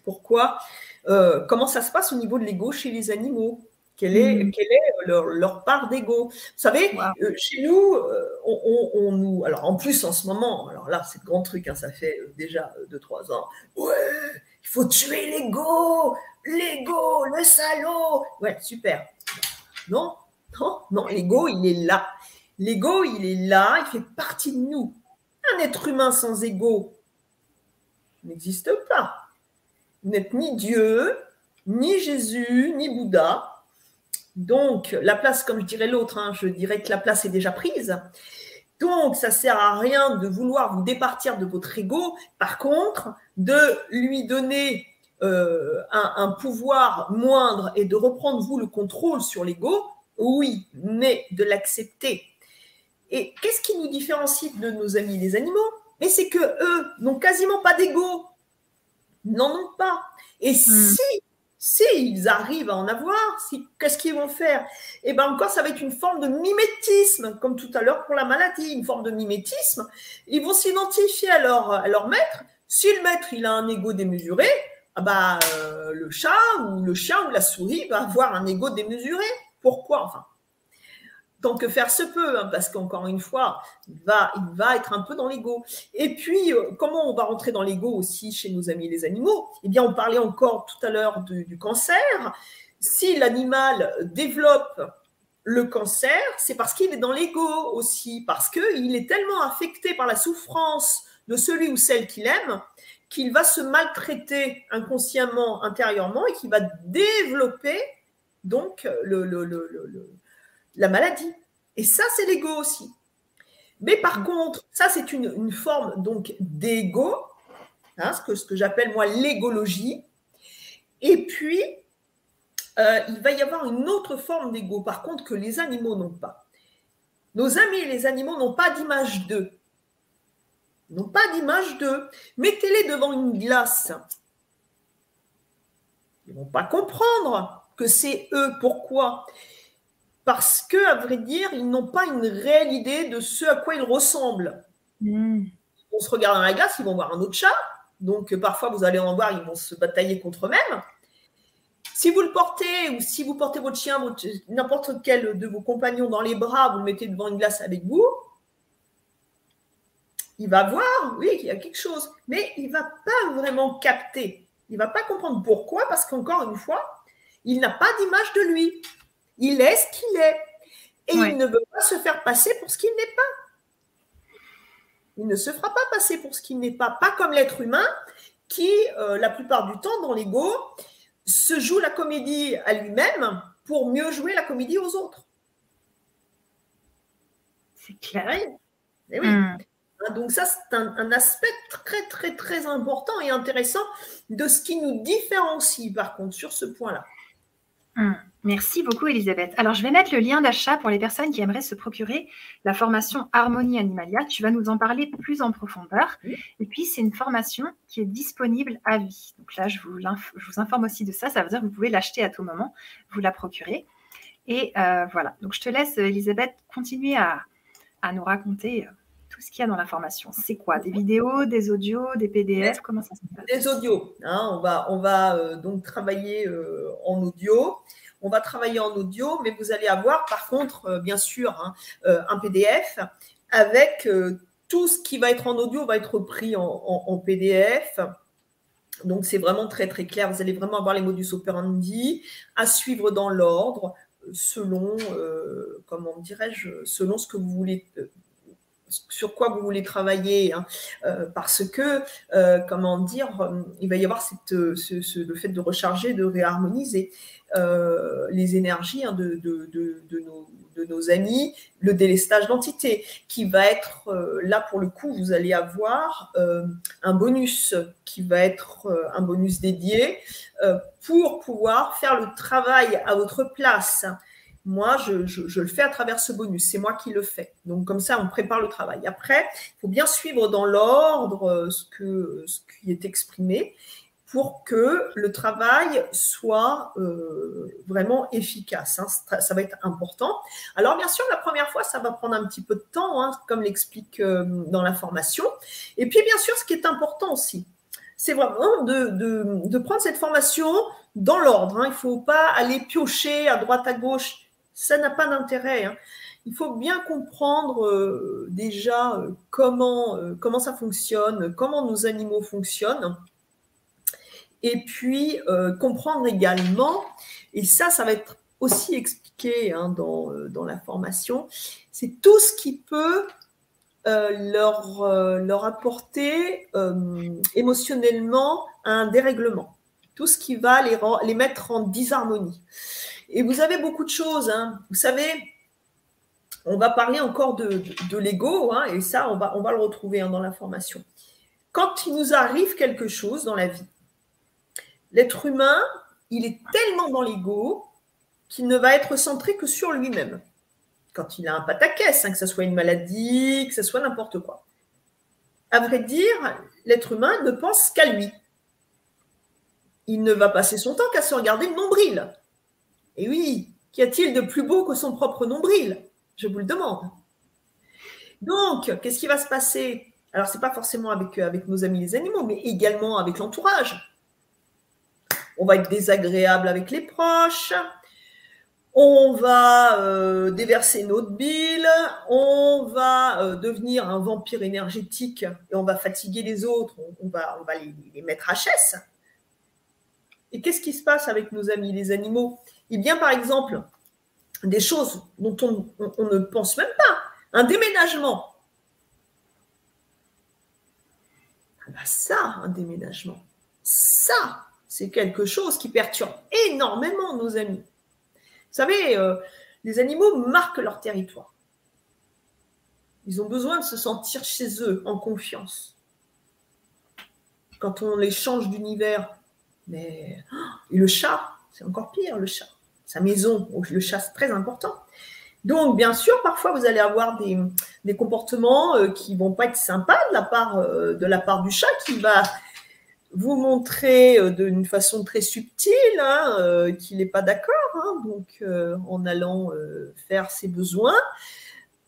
Pourquoi euh, Comment ça se passe au niveau de l'ego chez les animaux? Quelle est, mm. quelle est leur, part d'ego? Vous savez, euh, chez nous, on, nous. Alors, en plus, en ce moment, alors là, c'est le grand truc, hein, ça fait déjà 2-3 ans. Ouais, il faut tuer l'ego l'ego, le salaud. Ouais, super. Non, non, non, l'ego, il est là. L'ego, il est là, il fait partie de nous. Un être humain sans ego n'existe pas. Vous n'êtes ni Dieu, ni Jésus, ni Bouddha. Donc, la place, comme je dirais l'autre, hein, je dirais que la place est déjà prise. Donc, ça sert à rien de vouloir vous départir de votre ego. Par contre, de lui donner euh, un, pouvoir moindre et de reprendre vous le contrôle sur l'ego, oui, mais de l'accepter. Et qu'est-ce qui nous différencie de nos amis les animaux? Mais c'est que eux n'ont quasiment pas d'ego, n'en ont pas. Et hmm. si si ils arrivent à en avoir, si, qu'est-ce qu'ils vont faire? Eh bien encore, ça va être une forme de mimétisme, comme tout à l'heure pour la maladie, une forme de mimétisme. Ils vont s'identifier à leur, à leur maître. Si le maître il a un ego démesuré, ah bah, euh, le chat ou le chien ou la souris va avoir un ego démesuré. Pourquoi Enfin, tant que faire se peut, hein, parce qu'encore une fois, il va, il va être un peu dans l'ego. Et puis, euh, comment on va rentrer dans l'ego aussi chez nos amis les animaux? Eh bien, on parlait encore tout à l'heure du cancer. Si l'animal développe le cancer, c'est parce qu'il est dans l'ego aussi, parce qu'il est tellement affecté par la souffrance de celui ou celle qu'il aime qu'il va se maltraiter inconsciemment, intérieurement, et qu'il va développer donc le, la maladie. Et ça, c'est l'ego aussi. Mais par mm. contre, ça, c'est une, forme donc d'ego, hein, ce que, ce que j'appelle moi l'égologie. Et puis, euh, il va y avoir une autre forme d'ego, par contre, que les animaux n'ont pas. Nos amis les animaux n'ont pas d'image d'eux n'ont pas d'image d'eux. Mettez-les devant une glace. Ils ne vont pas comprendre que c'est eux. Pourquoi? Parce que, à vrai dire, ils n'ont pas une réelle idée de ce à quoi ils ressemblent. Hmm. On se regarde dans la glace, ils vont voir un autre chat. Donc, parfois, vous allez en voir, ils vont se batailler contre eux-mêmes. Si vous le portez, ou si vous portez votre chien, n'importe quel de vos compagnons dans les bras, vous le mettez devant une glace avec vous, il va voir, oui, qu'il y a quelque chose, mais il ne va pas vraiment capter. Il ne va pas comprendre pourquoi, parce qu'encore une fois, il n'a pas d'image de lui. Il est ce qu'il est. Et il ne veut pas se faire passer pour ce qu'il n'est pas. Il ne se fera pas passer pour ce qu'il n'est pas. Pas comme l'être humain qui, euh, la plupart du temps, dans l'ego, se joue la comédie à lui-même pour mieux jouer la comédie aux autres. C'est clair. oui. Hmm. Hein, donc ça, c'est un, aspect très, très, très important et intéressant de ce qui nous différencie, par contre, sur ce point-là. Hmm. Merci beaucoup, Elisabeth. Alors, je vais mettre le lien d'achat pour les personnes qui aimeraient se procurer la formation Harmonie Animalia. Tu vas nous en parler plus en profondeur. Et puis, c'est une formation qui est disponible à vie. Donc là, je vous, je vous informe aussi de ça. Ça veut dire que vous pouvez l'acheter à tout moment, vous la procurer. Et euh, voilà. Donc, je te laisse, Elisabeth, continuer à, à nous raconter ce qu'il y a dans la formation. C'est quoi? Des vidéos, des audios, des PDF Comment ça se passe? Des audios. Hein. on va, on va euh, donc travailler euh, en audio. On va travailler en audio, mais vous allez avoir par contre, euh, bien sûr, hein, un PDF avec tout ce qui va être en audio va être pris en, PDF. Donc c'est vraiment très très clair. Vous allez vraiment avoir les modus operandi à suivre dans l'ordre selon, comment dirais-je, selon ce que vous voulez sur quoi vous voulez travailler, hein. euh, parce que, euh, comment dire, euh, il va y avoir le fait de recharger, de réharmoniser les énergies hein, de, nos, amis, le délestage d'entité, qui va être, là pour le coup, vous allez avoir un bonus qui va être un bonus dédié pour pouvoir faire le travail à votre place moi, je, le fais à travers ce bonus. C'est moi qui le fais. Donc, comme ça, on prépare le travail. Après, il faut bien suivre dans l'ordre euh, ce, qui est exprimé pour que le travail soit euh, vraiment efficace. Hein. Ça va être important. Alors, bien sûr, la première fois, ça va prendre un petit peu de temps, hein, comme l'explique euh, dans la formation. Et puis, bien sûr, ce qui est important aussi, c'est vraiment de, prendre cette formation dans l'ordre. Hein. Il ne faut pas aller piocher à droite, à gauche ça n'a pas d'intérêt. Hein. Il faut bien comprendre euh, déjà euh, comment, euh, comment ça fonctionne, comment nos animaux fonctionnent. Et puis comprendre également, et ça, ça va être aussi expliqué hein, dans, dans, la formation, c'est tout ce qui peut leur, leur apporter émotionnellement un dérèglement, tout ce qui va les, les mettre en disharmonie. Et vous avez beaucoup de choses. Hein. Vous savez, on va parler encore de, l'ego, hein, et ça, on va, le retrouver hein, dans la formation. Quand il nous arrive quelque chose dans la vie, l'être humain, il est tellement dans l'ego qu'il ne va être centré que sur lui-même. Quand il a un pataquès, que ce soit une maladie, que ce soit n'importe quoi. À vrai dire, l'être humain ne pense qu'à lui. Il ne va passer son temps qu'à se regarder le nombril. Et oui, qu'y a-t-il de plus beau que son propre nombril? Je vous le demande. Donc, qu'est-ce qui va se passer? Alors, ce n'est pas forcément avec, euh, avec nos amis les animaux, mais également avec l'entourage. On va être désagréable avec les proches. On va euh, déverser notre bile, on va euh, devenir un vampire énergétique et on va fatiguer les autres, on, va, on va les, les mettre à chasse. Et qu'est-ce qui se passe avec nos amis les animaux? Eh bien, par exemple, des choses dont on, ne pense même pas. Un déménagement. Ah bah ça, un déménagement. Ça, c'est quelque chose qui perturbe énormément nos amis. Vous savez, euh, les animaux marquent leur territoire. Ils ont besoin de se sentir chez eux, en confiance. Quand on les change d'univers, mais oh, et le chat, c'est encore pire, le chat sa maison, le chat, c'est très important. Donc, bien sûr, parfois, vous allez avoir des, comportements euh, qui vont pas être sympas de la part, euh, du chat qui va vous montrer euh, d'une façon très subtile hein, qu'il n'est pas d'accord, hein. donc en allant faire ses besoins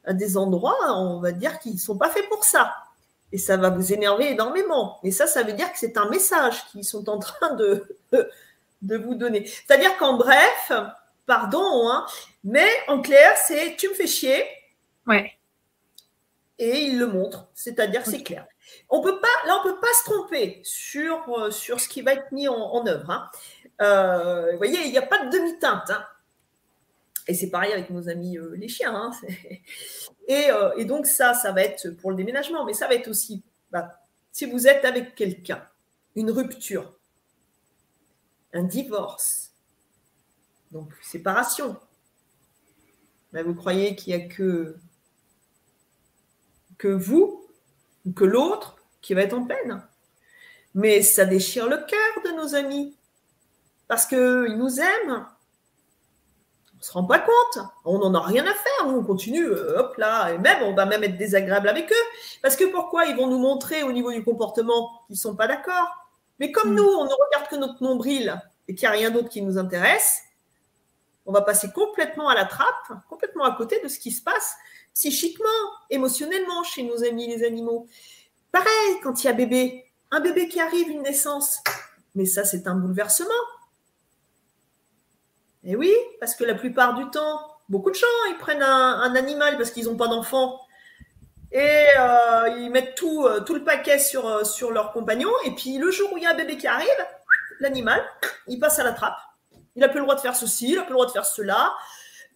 à des endroits, on va dire qu'ils ne sont pas faits pour ça. Et ça va vous énerver énormément. Et ça, ça veut dire que c'est un message qu'ils sont en train de, de vous donner. C'est-à-dire qu'en bref, pardon, hein, mais en clair, c'est tu me fais chier. Ouais. Et il le montre, c'est-à-dire c'est clair. On peut pas, là, on peut pas se tromper sur, euh, sur ce qui va être mis en, œuvre. Hein. Euh, vous voyez, il n'y a pas de demi-teinte. Hein. Et c'est pareil avec nos amis les chiens. Hein, et, et, donc ça, ça va être pour le déménagement, mais ça va être aussi bah, si vous êtes avec quelqu'un, une rupture, un divorce, donc séparation, ben, vous croyez qu'il n'y a que, que vous ou que l'autre qui va être en peine. Mais ça déchire le cœur de nos amis parce qu'ils nous aiment. On ne se rend pas compte. On n'en a rien à faire. on continue, euh, hop là, et même, on va même être désagréable avec eux. Parce que pourquoi Ils vont nous montrer au niveau du comportement qu'ils ne sont pas d'accord? Mais comme mm. nous, on ne regarde que notre nombril et qu'il n'y a rien d'autre qui nous intéresse, on va passer complètement à la trappe, complètement à côté de ce qui se passe psychiquement, émotionnellement chez nos amis les animaux. Pareil, quand il y a bébé, un bébé qui arrive, une naissance, mais ça c'est un bouleversement. Et oui, parce que la plupart du temps, beaucoup de gens, ils prennent un, animal parce qu'ils n'ont pas d'enfant et euh, ils mettent tout, euh, tout le paquet sur, euh, sur leur compagnon. Et puis le jour où il y a un bébé qui arrive, l'animal, il passe à la trappe. Il n'a plus le droit de faire ceci, il n'a plus le droit de faire cela.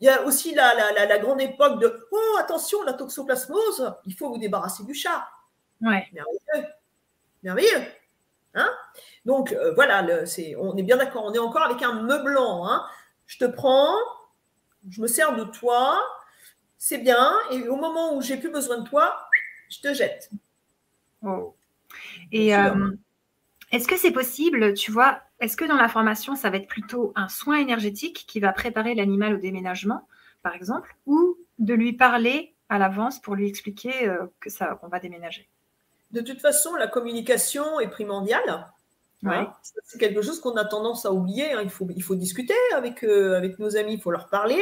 Il y a aussi la, la, grande époque de Oh, attention, la toxoplasmose, il faut vous débarrasser du chat. Ouais. Merveilleux. Merveilleux. Hein Donc, euh, voilà, on est bien d'accord, on est encore avec un meublant. Hein je te prends, je me sers de toi, c'est bien, et au moment où j'ai plus besoin de toi, je te jette. Oh. Et euh, est-ce que c'est possible, tu vois, est-ce que dans la formation, ça va être plutôt un soin énergétique qui va préparer l'animal au déménagement, par exemple, ou de lui parler à l'avance pour lui expliquer euh, que ça, qu'on va déménager? De toute façon, la communication est primordiale. Hein. c'est quelque chose qu'on a tendance à oublier. Hein. Il, faut, il faut discuter avec, euh, avec nos amis, il faut leur parler.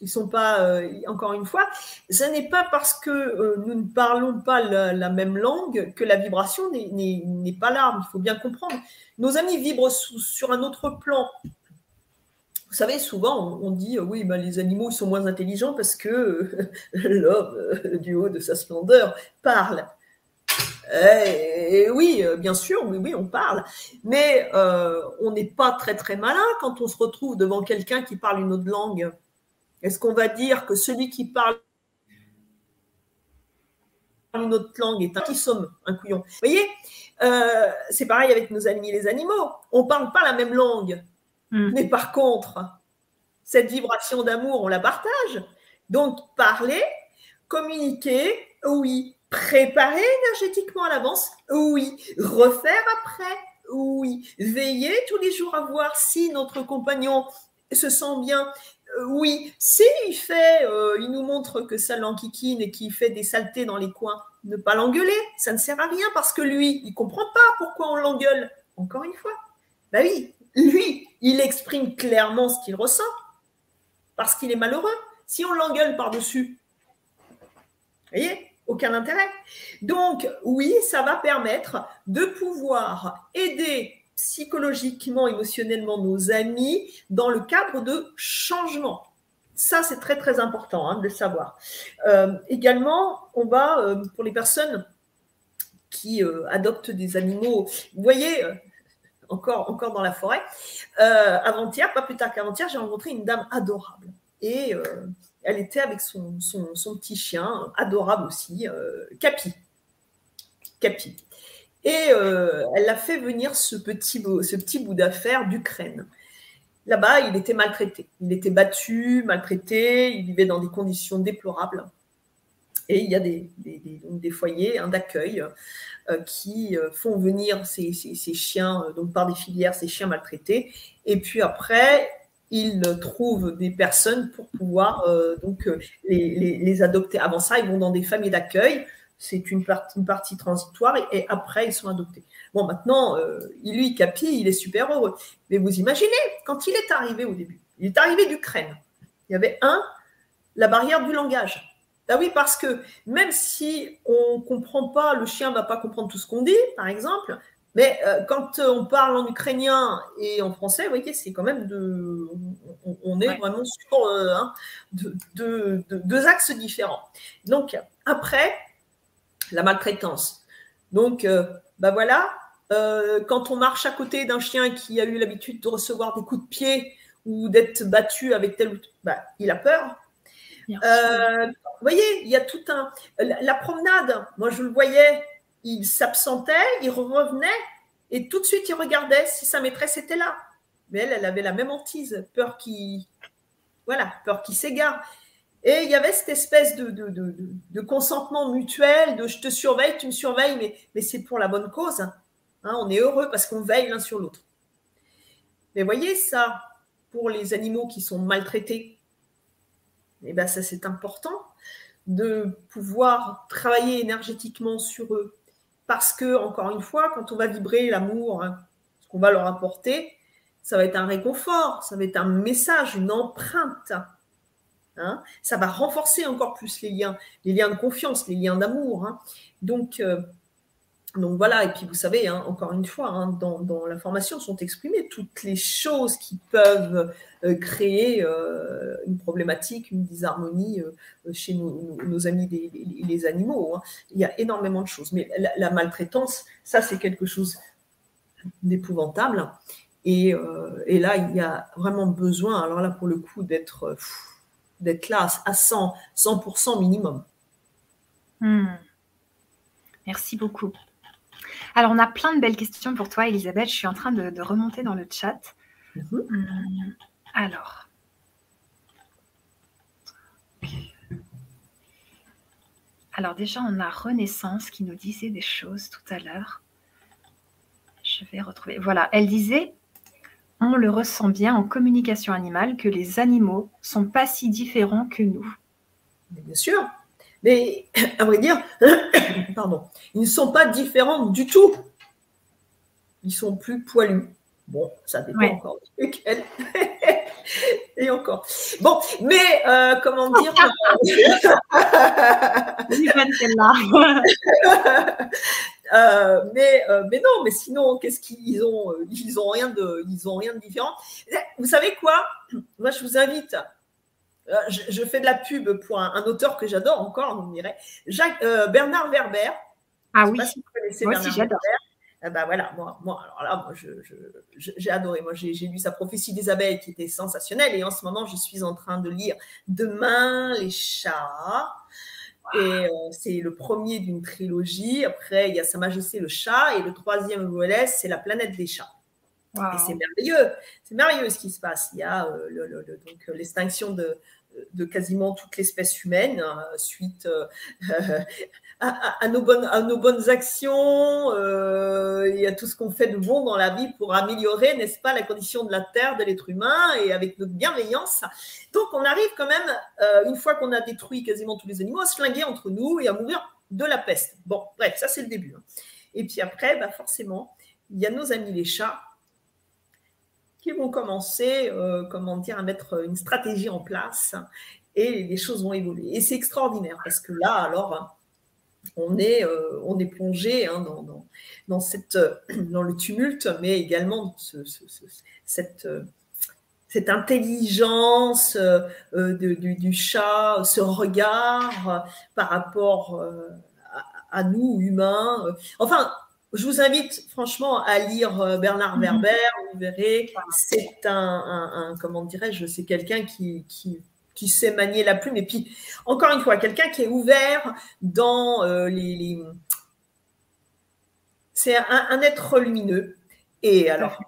Ils sont pas, euh, encore une fois, ce n'est pas parce que euh, nous ne parlons pas la, même langue que la vibration n'est pas là. Il faut bien comprendre. Nos amis vibrent sur un autre plan. Vous savez, souvent, on, dit oui, ben, les animaux sont moins intelligents parce que l'homme, du haut de sa splendeur, parle. Eh, oui, bien sûr, oui, oui, on parle. Mais euh, on n'est pas très, très malin quand on se retrouve devant quelqu'un qui parle une autre langue. Est-ce qu'on va dire que celui qui parle une autre langue est un qui somme, un couillon? Vous voyez, euh, c'est pareil avec nos amis les animaux. On ne parle pas la même langue. Hmm. Mais par contre, cette vibration d'amour, on la partage. Donc, parler, communiquer, oui. Préparer énergétiquement à l'avance, oui. Refaire après, oui. Veiller tous les jours à voir si notre compagnon se sent bien, oui, s'il fait, euh, il nous montre que ça l'enquiquine et qu'il fait des saletés dans les coins, ne pas l'engueuler, ça ne sert à rien parce que lui, il comprend pas pourquoi on l'engueule. Encore une fois, bah oui, lui, il exprime clairement ce qu'il ressent parce qu'il est malheureux. Si on l'engueule par-dessus, vous voyez, aucun intérêt. Donc, oui, ça va permettre de pouvoir aider psychologiquement, émotionnellement nos amis dans le cadre de changement. Ça, c'est très, très important hein, de le savoir. Euh, également, on va, euh, pour les personnes qui euh, adoptent des animaux, vous voyez, encore, encore dans la forêt, avant-hier, pas plus tard qu'avant-hier, j'ai rencontré une dame adorable. Et elle était avec son, son, petit chien, adorable aussi, Capi. Capi. Et euh, elle a fait venir ce petit, ce petit bout d'affaires d'Ukraine. Là-bas, il était maltraité. Il était battu, maltraité, il vivait dans des conditions déplorables. Et il y a des, des, foyers d'accueil euh, qui euh, font venir ces, ces, chiens, donc par des filières, ces chiens maltraités. Et puis après, ils trouvent des personnes pour pouvoir donc les, adopter. Avant ça, ils vont dans des familles d'accueil c'est une, partie transitoire et, après ils sont adoptés. Bon, maintenant, euh, lui, Capi, il est super heureux. Mais vous imaginez, quand il est arrivé au début, il est arrivé d'Ukraine. Il y avait un, la barrière du langage. Ah oui, parce que même si on ne comprend pas, le chien ne va pas comprendre tout ce qu'on dit, par exemple, mais euh, quand on parle en ukrainien et en français, vous voyez, c'est quand même de. On, est vraiment sur euh, hein, deux axes différents. Donc, après, la maltraitance. Donc, euh, bah voilà, euh, quand on marche à côté d'un chien qui a eu l'habitude de recevoir des coups de pied ou d'être battu avec tel ou tel. Bah, il a peur. Euh, vous voyez, il y a tout un. La, promenade, moi je le voyais, il s'absentait, il revenait et tout de suite il regardait si sa maîtresse était là. Mais elle, elle avait la même hantise, peur qu'il. Voilà, peur qu'il s'égare. Et il y avait cette espèce de, consentement mutuel, de je te surveille, tu me surveilles, mais, c'est pour la bonne cause. Hein, on est heureux parce qu'on veille l'un sur l'autre. Mais voyez ça, pour les animaux qui sont maltraités, eh ben ça c'est important de pouvoir travailler énergétiquement sur eux. Parce que, encore une fois, quand on va vibrer l'amour, hein, ce qu'on va leur apporter, ça va être un réconfort, ça va être un message, une empreinte. Hein. ça va renforcer encore plus les liens, les liens de confiance, les liens d'amour. Hein. Donc, euh, donc voilà, et puis vous savez, hein, encore une fois, hein, dans, la formation sont exprimées toutes les choses qui peuvent euh, créer euh, une problématique, une disharmonie euh, chez nos, amis les, animaux. Il y a énormément de choses. Mais la, maltraitance, ça c'est quelque chose d'épouvantable. Et, là, il y a vraiment besoin, alors là pour le coup, d'être d'être là à 100, 100% minimum. Hmm. Merci beaucoup. Alors, on a plein de belles questions pour toi, Elisabeth. Je suis en train de, remonter dans le chat. Mhm. Hum, alors. Alors déjà, on a Renaissance qui nous disait des choses tout à l'heure. Je vais retrouver. Voilà, elle disait, on le ressent bien en communication animale que les animaux sont pas si différents que nous. Bien sûr. Mais à vrai dire, pardon, ils ne sont pas différents du tout. Ils sont plus poilus. Bon, ça dépend encore lesquels. Et encore. Bon, mais euh, comment dire euh, mais, euh, mais non, mais sinon, qu'est-ce qu'ils ont Ils ont rien de, ils ont rien de différent. Vous savez quoi? Moi, je vous invite euh, je, fais de la pub pour un, auteur que j'adore encore, vous me direz, Jacques, euh, Bernard Werber. Ah oui, si vous connaissez moi Bernard j'adore. Eh ben voilà, moi, moi, alors là, moi, j'ai adoré. Moi, j'ai lu sa prophétie des abeilles qui était sensationnelle. Et en ce moment, je suis en train de lire Demain les chats. Et euh, c'est le premier d'une trilogie. Après, il y a Sa Majesté le chat. Et le troisième volet, c'est La planète des chats. Et c'est merveilleux. C'est merveilleux ce qui se passe. Il y a l'extinction de, de quasiment toute l'espèce humaine hein, suite euh, à, nos bonnes, actions euh, et à tout ce qu'on fait de bon dans la vie pour améliorer, n'est-ce pas, la condition de la Terre, de l'être humain et avec notre bienveillance. Donc on arrive quand même, euh, une fois qu'on a détruit quasiment tous les animaux, à se flinguer entre nous et à mourir de la peste. Bon, bref, ça c'est le début. Hein. Et puis après, bah forcément, il y a nos amis les chats vont commencer, euh, comment dire, à mettre une stratégie en place et les choses vont évoluer. Et c'est extraordinaire parce que là, alors, on est, euh, on est plongé hein, dans, dans, cette, dans le tumulte, mais également cette, cette intelligence euh, du, chat, ce regard par rapport à, à, nous, humains. Enfin, je vous invite franchement à lire euh, Bernard mhm. Werber. Vous verrez, c'est un, comment dirais-je, c'est quelqu'un qui, qui, sait manier la plume. Et puis, encore une fois, quelqu'un qui est ouvert dans euh, les, C'est un, être lumineux. Et alors,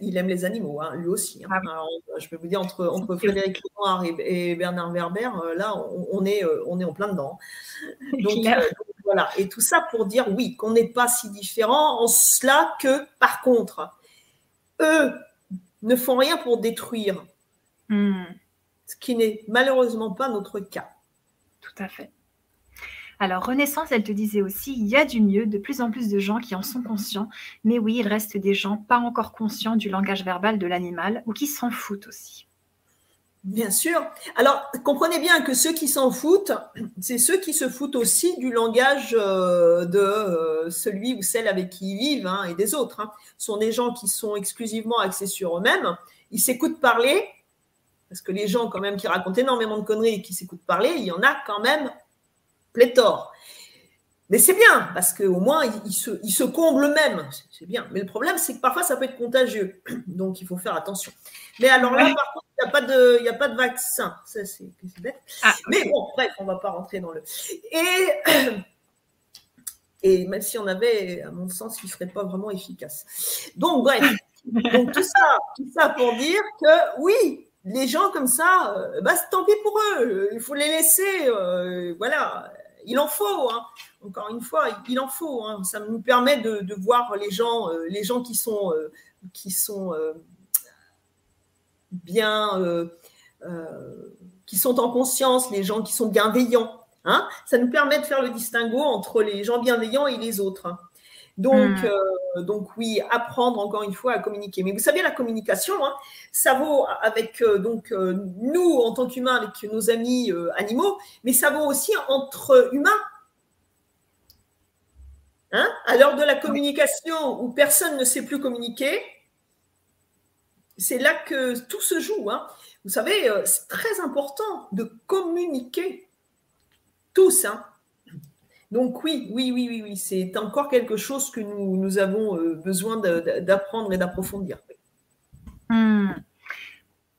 il aime les animaux, hein, lui aussi. Hein. Ah je peux vous dire, entre, entre Frédéric Lenoir et, Bernard Werber, euh, là, on, est, on est en plein dedans. Donc, voilà. Et tout ça pour dire oui, qu'on n'est pas si différent en cela que, par contre, eux ne font rien pour détruire. Hmm. Ce qui n'est malheureusement pas notre cas. Tout à fait. Alors, Renaissance, elle te disait aussi, il y a du mieux, de plus en plus de gens qui en sont conscients, mais oui, il reste des gens pas encore conscients du langage verbal de l'animal ou qui s'en foutent aussi. Bien sûr. Alors, comprenez bien que ceux qui s'en foutent, c'est ceux qui se foutent aussi du langage euh, de euh, celui ou celle avec qui ils vivent hein, et des autres. Hein. Ce sont des gens qui sont exclusivement axés sur eux-mêmes. Ils s'écoutent parler, parce que les gens quand même qui racontent énormément de conneries et qui s'écoutent parler, il y en a quand même pléthore. Mais c'est bien, parce qu'au moins, ils se, comblent eux-mêmes. C'est bien. Mais le problème, c'est que parfois, ça peut être contagieux. Donc, il faut faire attention. Mais alors là, par contre, il n'y a, pas de, a pas de vaccin. Ça, c'est bête. Ah, Mais bon, bref, on ne va pas rentrer dans le. Et. Et même si on avait, à mon sens, il ne serait pas vraiment efficace. Donc, bref. Donc, tout ça, tout ça pour dire que oui, les gens comme ça, euh, bah, tant pis pour eux. Il faut les laisser. Euh, voilà, il en faut. Hein encore une fois, il en faut. Hein. Ça nous permet de, voir les gens, euh, les gens qui sont, qui sont bien, qui sont en conscience, les gens qui sont bienveillants. Hein. Ça nous permet de faire le distinguo entre les gens bienveillants et les autres. Hein. Donc, hmm. donc oui, apprendre encore une fois à communiquer. Mais vous savez, la communication, ça vaut avec donc nous en tant qu'humains, avec nos amis animaux, mais ça vaut aussi entre humains Hein à l'heure de la communication où personne ne sait plus communiquer, c'est là que tout se joue. Hein. Vous savez, euh, c'est très important de communiquer tous. Hein. Donc oui, oui, oui, oui, oui, c'est encore quelque chose que nous, nous avons euh, besoin d'apprendre et d'approfondir. Hmm.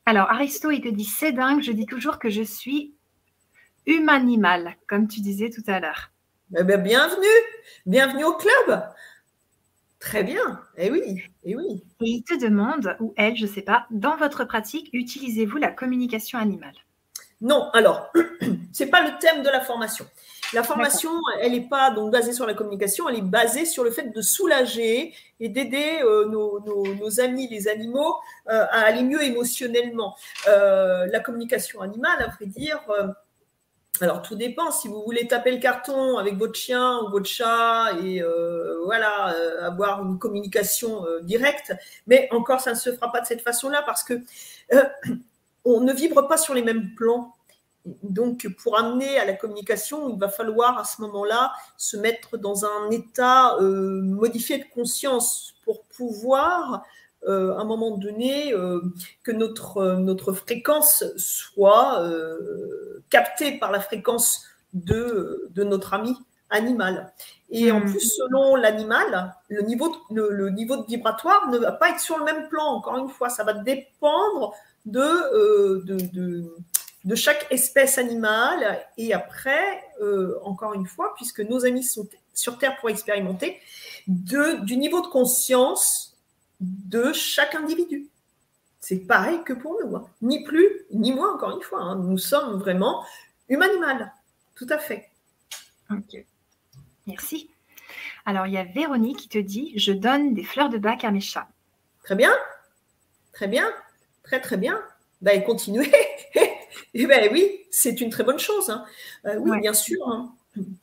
Alors, Aristo, il te dit, c'est dingue, je dis toujours que je suis humanimal, comme tu disais tout à l'heure. Eh bien, bienvenue, bienvenue au club. Très bien, et eh oui, et eh oui. Et il te demande, ou elle, je ne sais pas, dans votre pratique, utilisez-vous la communication animale? Non, alors, ce n'est pas le thème de la formation. La formation, elle n'est pas donc basée sur la communication, elle est basée sur le fait de soulager et d'aider euh, nos, amis, les animaux, euh, à aller mieux émotionnellement. Euh, la communication animale, à vrai dire, alors tout dépend. Si vous voulez taper le carton avec votre chien ou votre chat et euh, voilà euh, avoir une communication euh, directe, mais encore ça ne se fera pas de cette façon-là parce que on ne vibre pas sur les mêmes plans. Donc pour amener à la communication, il va falloir à ce moment-là se mettre dans un état modifié de conscience pour pouvoir à un moment donné que notre, notre fréquence soit capté par la fréquence de, de notre ami animal. Et en hmm. plus, selon l'animal, le niveau, de, le, niveau de vibratoire ne va pas être sur le même plan. Encore une fois, ça va dépendre de, euh, de, de, chaque espèce animale. Et après, euh, encore une fois, puisque nos amis sont sur Terre pour expérimenter, de, du niveau de conscience de chaque individu. C'est pareil que pour nous, hein. ni plus ni moins, encore une fois. Hein. Nous sommes vraiment humain-animal, tout à fait. Ok, merci. Alors, il y a Véronique qui te dit Je donne des fleurs de bac à mes chats. Très bien, très bien, très très bien. Ben, continuez. Eh ben oui, c'est une très bonne chose. Hein. Euh, oui, bien sûr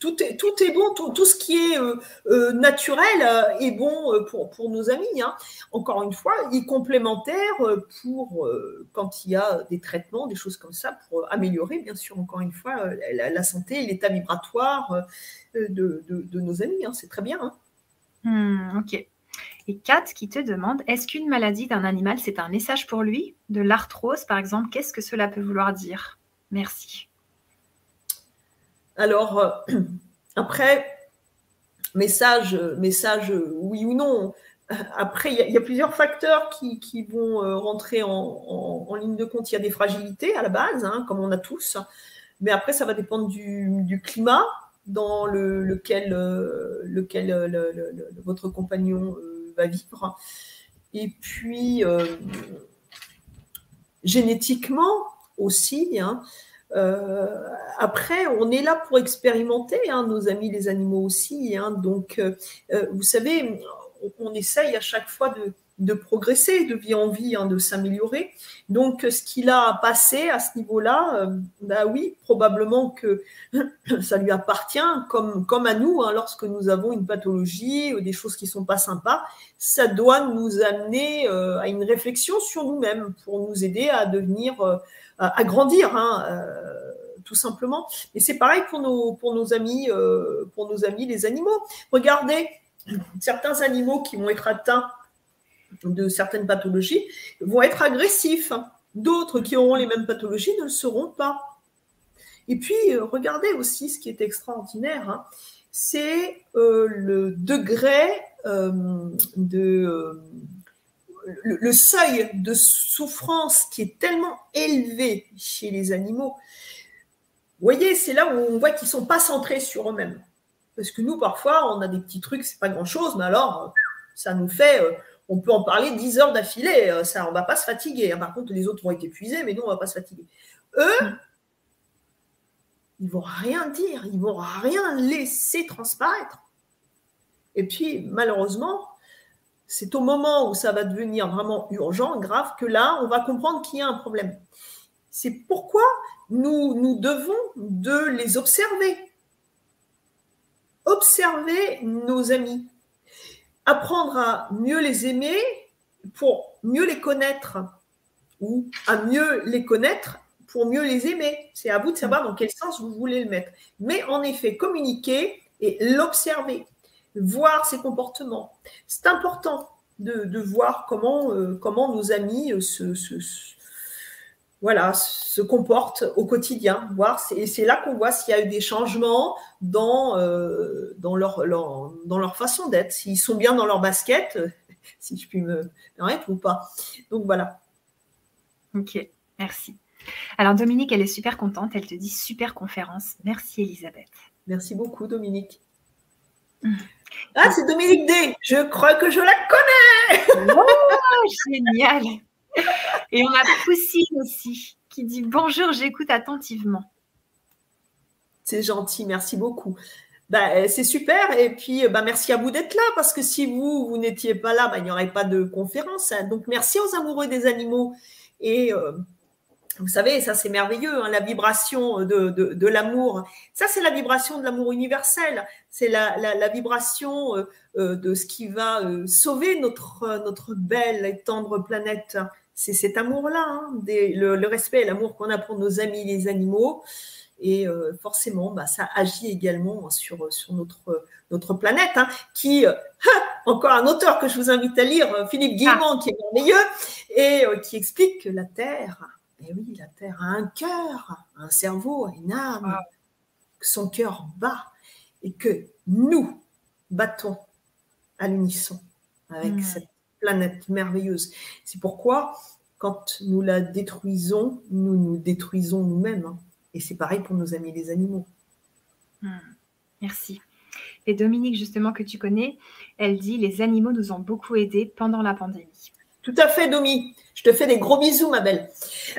tout est, tout est bon, tout, ce qui est euh, euh, naturel est bon pour, pour nos amis. Hein. Encore une fois, il est complémentaire pour quand il y a des traitements, des choses comme ça, pour améliorer, bien sûr, encore une fois, la, santé et l'état vibratoire de, de, nos amis. Hein. C'est très bien. Hein. Hmm, ok. Et Kat qui te demande, est-ce qu'une maladie d'un animal, c'est un message pour lui? De l'arthrose, par exemple, qu'est-ce que cela peut vouloir dire? Merci. Alors, euh, après, message, message, oui ou non. Après, il y, a plusieurs facteurs qui, vont euh, rentrer en, ligne de compte. Il y a des fragilités à la base, hein, comme on a tous. Mais après, ça va dépendre du, climat dans lequel, euh, lequel votre compagnon vivre. Et puis, génétiquement aussi, hein, euh, après, on est là pour expérimenter, hein, nos amis les animaux aussi. Hein. donc, euh, euh, vous savez, on, essaye à chaque fois de, de progresser de vie en vie, hein, de s'améliorer. Donc, ce qu'il a passé à ce niveau-là, bah oui, probablement que ça lui appartient, comme, comme à nous, lorsque nous avons une pathologie ou des choses qui sont pas sympas, ça doit nous amener à une réflexion sur nous-mêmes pour nous aider à devenir à grandir, hein, euh, tout simplement. Et c'est pareil pour nos, pour nos amis, euh, pour nos amis les animaux. Regardez certains animaux qui vont être atteints de certaines pathologies vont être agressifs. D'autres qui auront les mêmes pathologies ne le seront pas. Et puis, euh, regardez aussi ce qui est extraordinaire. Hein. c'est le degré de le, seuil de souffrance qui est tellement élevé chez les animaux. Vous voyez, c'est là où on voit qu'ils sont pas centrés sur eux-mêmes. Parce que nous, parfois, on a des petits trucs, c'est pas grand-chose, mais alors, ça nous fait, euh, on peut en parler 10 heures d'affilée, euh, ça, on va pas se fatiguer. Hein. Par contre, les autres vont être épuisés, mais nous, on va pas se fatiguer. Eux, ils vont rien dire, ils vont rien laisser transparaître. Et puis, malheureusement, c'est au moment où ça va devenir vraiment urgent, grave, que là, on va comprendre qu'il y a un problème. C'est pourquoi nous, nous devons de les observer. Observer nos amis. Apprendre à mieux les aimer pour mieux les connaître ou à mieux les connaître pour mieux les aimer. C'est à vous de savoir dans quel sens vous voulez le mettre. Mais en effet, communiquer et l'observer voir ses comportements. C'est important de, voir comment, euh, comment nos amis euh, se, voilà, se comportent au quotidien. Voir, et c'est là qu'on voit s'il y a eu des changements dans, euh, dans, leur, dans leur façon d'être, s'ils sont bien dans leur basket, si je puis me permettre ou pas. Donc voilà. Ok, merci. Alors Dominique, elle est super contente, elle te dit super conférence. Merci Elisabeth. Merci beaucoup Dominique. Mmh. Ah, c'est Dominique D. Je crois que je la connais. oh, génial. Et on a Poussine aussi qui dit bonjour, j'écoute attentivement. C'est gentil, merci beaucoup. Bah, c'est super. Et puis, bah, merci à vous d'être là parce que si vous, vous n'étiez pas là, bah, il n'y aurait pas de conférence. Hein. Donc, merci aux amoureux des animaux. Et euh, vous savez, ça c'est merveilleux, hein, la vibration de, l'amour. Ça c'est la vibration de l'amour universel. C'est la, vibration euh, euh, de ce qui va euh, sauver notre, notre belle et tendre planète. C'est cet amour-là, hein, le, respect et l'amour qu'on a pour nos amis les animaux. Et forcément, bah, ça agit également sur, sur notre, notre planète, hein, qui, encore un auteur que je vous invite à lire, Philippe Guillemont, ah. qui est merveilleux, et qui explique que la Terre et oui, la Terre a un cœur, un cerveau, une âme, que son cœur bat et que nous battons à l'unisson avec hmm. cette planète merveilleuse. C'est pourquoi, quand nous la détruisons, nous nous détruisons nous-mêmes. Hein. Et c'est pareil pour nos amis les animaux. Hmm. Merci. Et Dominique, justement, que tu connais, elle dit Les animaux nous ont beaucoup aidés pendant la pandémie. Tout à fait, Domi. Je te fais des gros bisous, ma belle.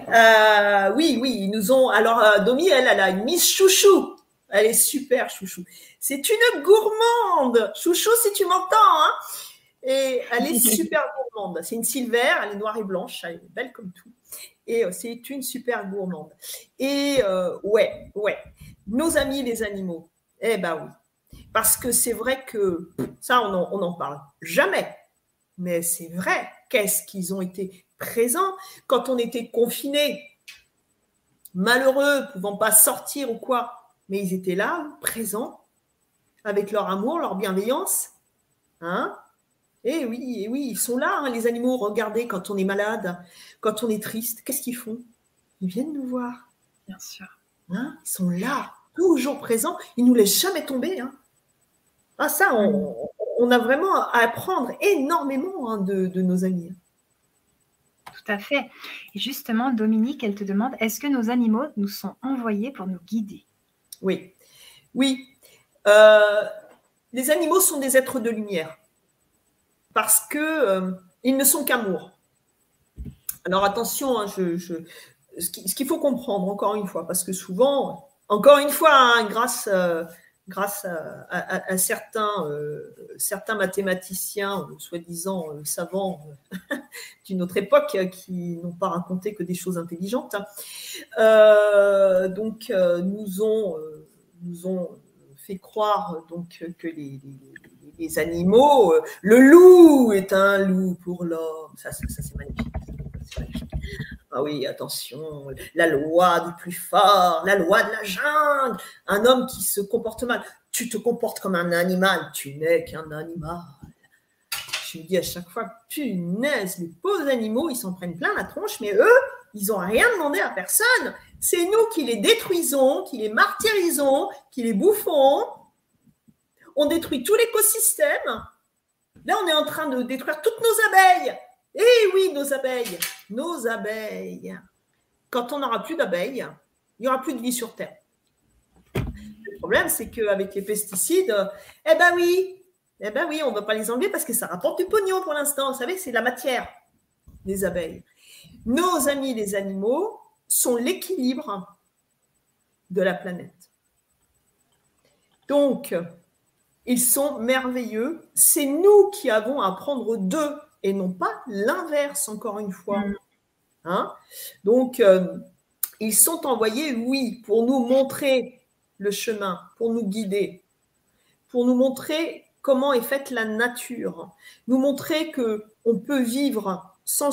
Euh, oui, oui, ils nous ont. Alors, euh, Domi, elle, elle a une Miss Chouchou. Elle est super, Chouchou. C'est une gourmande. Chouchou, si tu m'entends. Hein et elle est super gourmande. C'est une silver, elle est noire et blanche, elle est belle comme tout. Et euh, c'est une super gourmande. Et ouais, ouais, nos amis les animaux. Eh ben oui. Parce que c'est vrai que ça, on n'en parle jamais. Mais c'est vrai qu'est-ce qu'ils ont été présents quand on était confinés, malheureux, pouvant pas sortir ou quoi, mais ils étaient là, présents, avec leur amour, leur bienveillance. Hein? Eh oui, eh oui, ils sont là, hein, les animaux. Regardez, quand on est malade, quand on est triste, qu'est-ce qu'ils font? Ils viennent nous voir. Bien sûr. Hein ils sont là, toujours présents. Ils nous laissent jamais tomber. Hein. ah, ça, on, on a vraiment à apprendre énormément de, nos amis. Tout à fait. Et justement, Dominique, elle te demande, est-ce que nos animaux nous sont envoyés pour nous guider? Oui, oui. Euh, les animaux sont des êtres de lumière parce que euh, ils ne sont qu'amour. Alors attention, hein, ce qu'il faut comprendre encore une fois, parce que souvent, encore une fois, hein, grâce euh, grâce à, certains, euh, certains mathématiciens, soi-disant savants d'une autre époque, qui n'ont pas raconté que des choses intelligentes. donc, nous ont, nous ont fait croire donc que les animaux, le loup est un loup pour l'homme. Ça, ça, ça c'est magnifique. Ah oui, attention, la loi du plus fort, la loi de la jungle. Un homme qui se comporte mal. Tu te comportes comme un animal, tu n'es qu'un animal. Je me dis à chaque fois, punaise, les pauvres animaux, ils s'en prennent plein la tronche, mais eux, ils n'ont rien demandé à personne. C'est nous qui les détruisons, qui les martyrisons, qui les bouffons. On détruit tout l'écosystème. Là, on est en train de détruire toutes nos abeilles. Eh oui, nos abeilles, nos abeilles. Quand on n'aura plus d'abeilles, il n'y aura plus de vie sur Terre. Le problème, c'est qu'avec les pesticides, eh ben oui, eh ben oui, on ne va pas les enlever parce que ça rapporte du pognon pour l'instant. Vous savez, c'est la matière des abeilles. Nos amis les animaux sont l'équilibre de la planète. Donc, ils sont merveilleux. C'est nous qui avons à prendre d'eux et non pas l'inverse, encore une fois. Mm. Hein? Donc, euh, ils sont envoyés, oui, pour nous montrer le chemin, pour nous guider, pour nous montrer comment est faite la nature, nous montrer que on peut vivre sans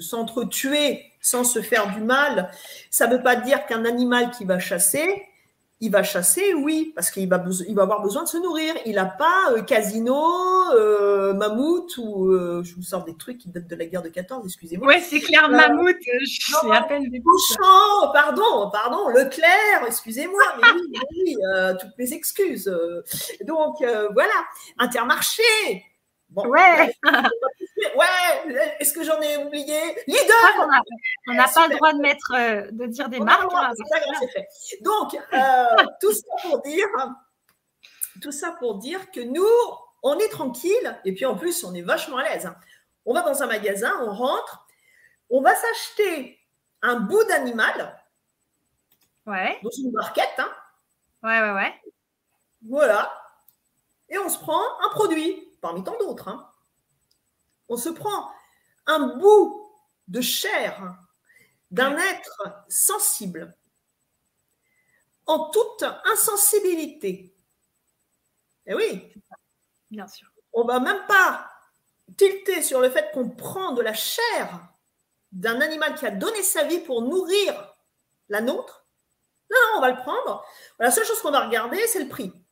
s'entretuer, sans se faire du mal. Ça ne veut pas dire qu'un animal qui va chasser, il va chasser, oui, parce qu'il va, il va avoir besoin de se nourrir. Il n'a pas euh, casino, euh, mammouth ou euh, je vous sors des trucs qui datent de la guerre de 14, excusez-moi. Oui, c'est clair, mammouth. Je à peine des pardon, pardon, Leclerc, excusez-moi, mais oui, oui toutes mes excuses. Donc voilà, Intermarché, ouais. ouais. Est-ce que j'en ai oublié? Lidl. On n'a pas le droit de mettre, euh, de dire des marques. Fait. Donc euh, tout ça pour dire, tout ça pour dire que nous, on est tranquille et puis en plus, on est vachement à l'aise. Hein. On va dans un magasin, on rentre, on va s'acheter un bout d'animal. Ouais. Dans une barquette. Hein. Ouais, ouais, ouais. Voilà. Et on se prend un produit parmi tant d'autres. Hein. On se prend un bout de chair d'un être sensible en toute insensibilité. Eh oui. Bien sûr. On va même pas tilter sur le fait qu'on prend de la chair d'un animal qui a donné sa vie pour nourrir la nôtre. Non, non, on va le prendre. La seule chose qu'on va regarder, c'est le prix.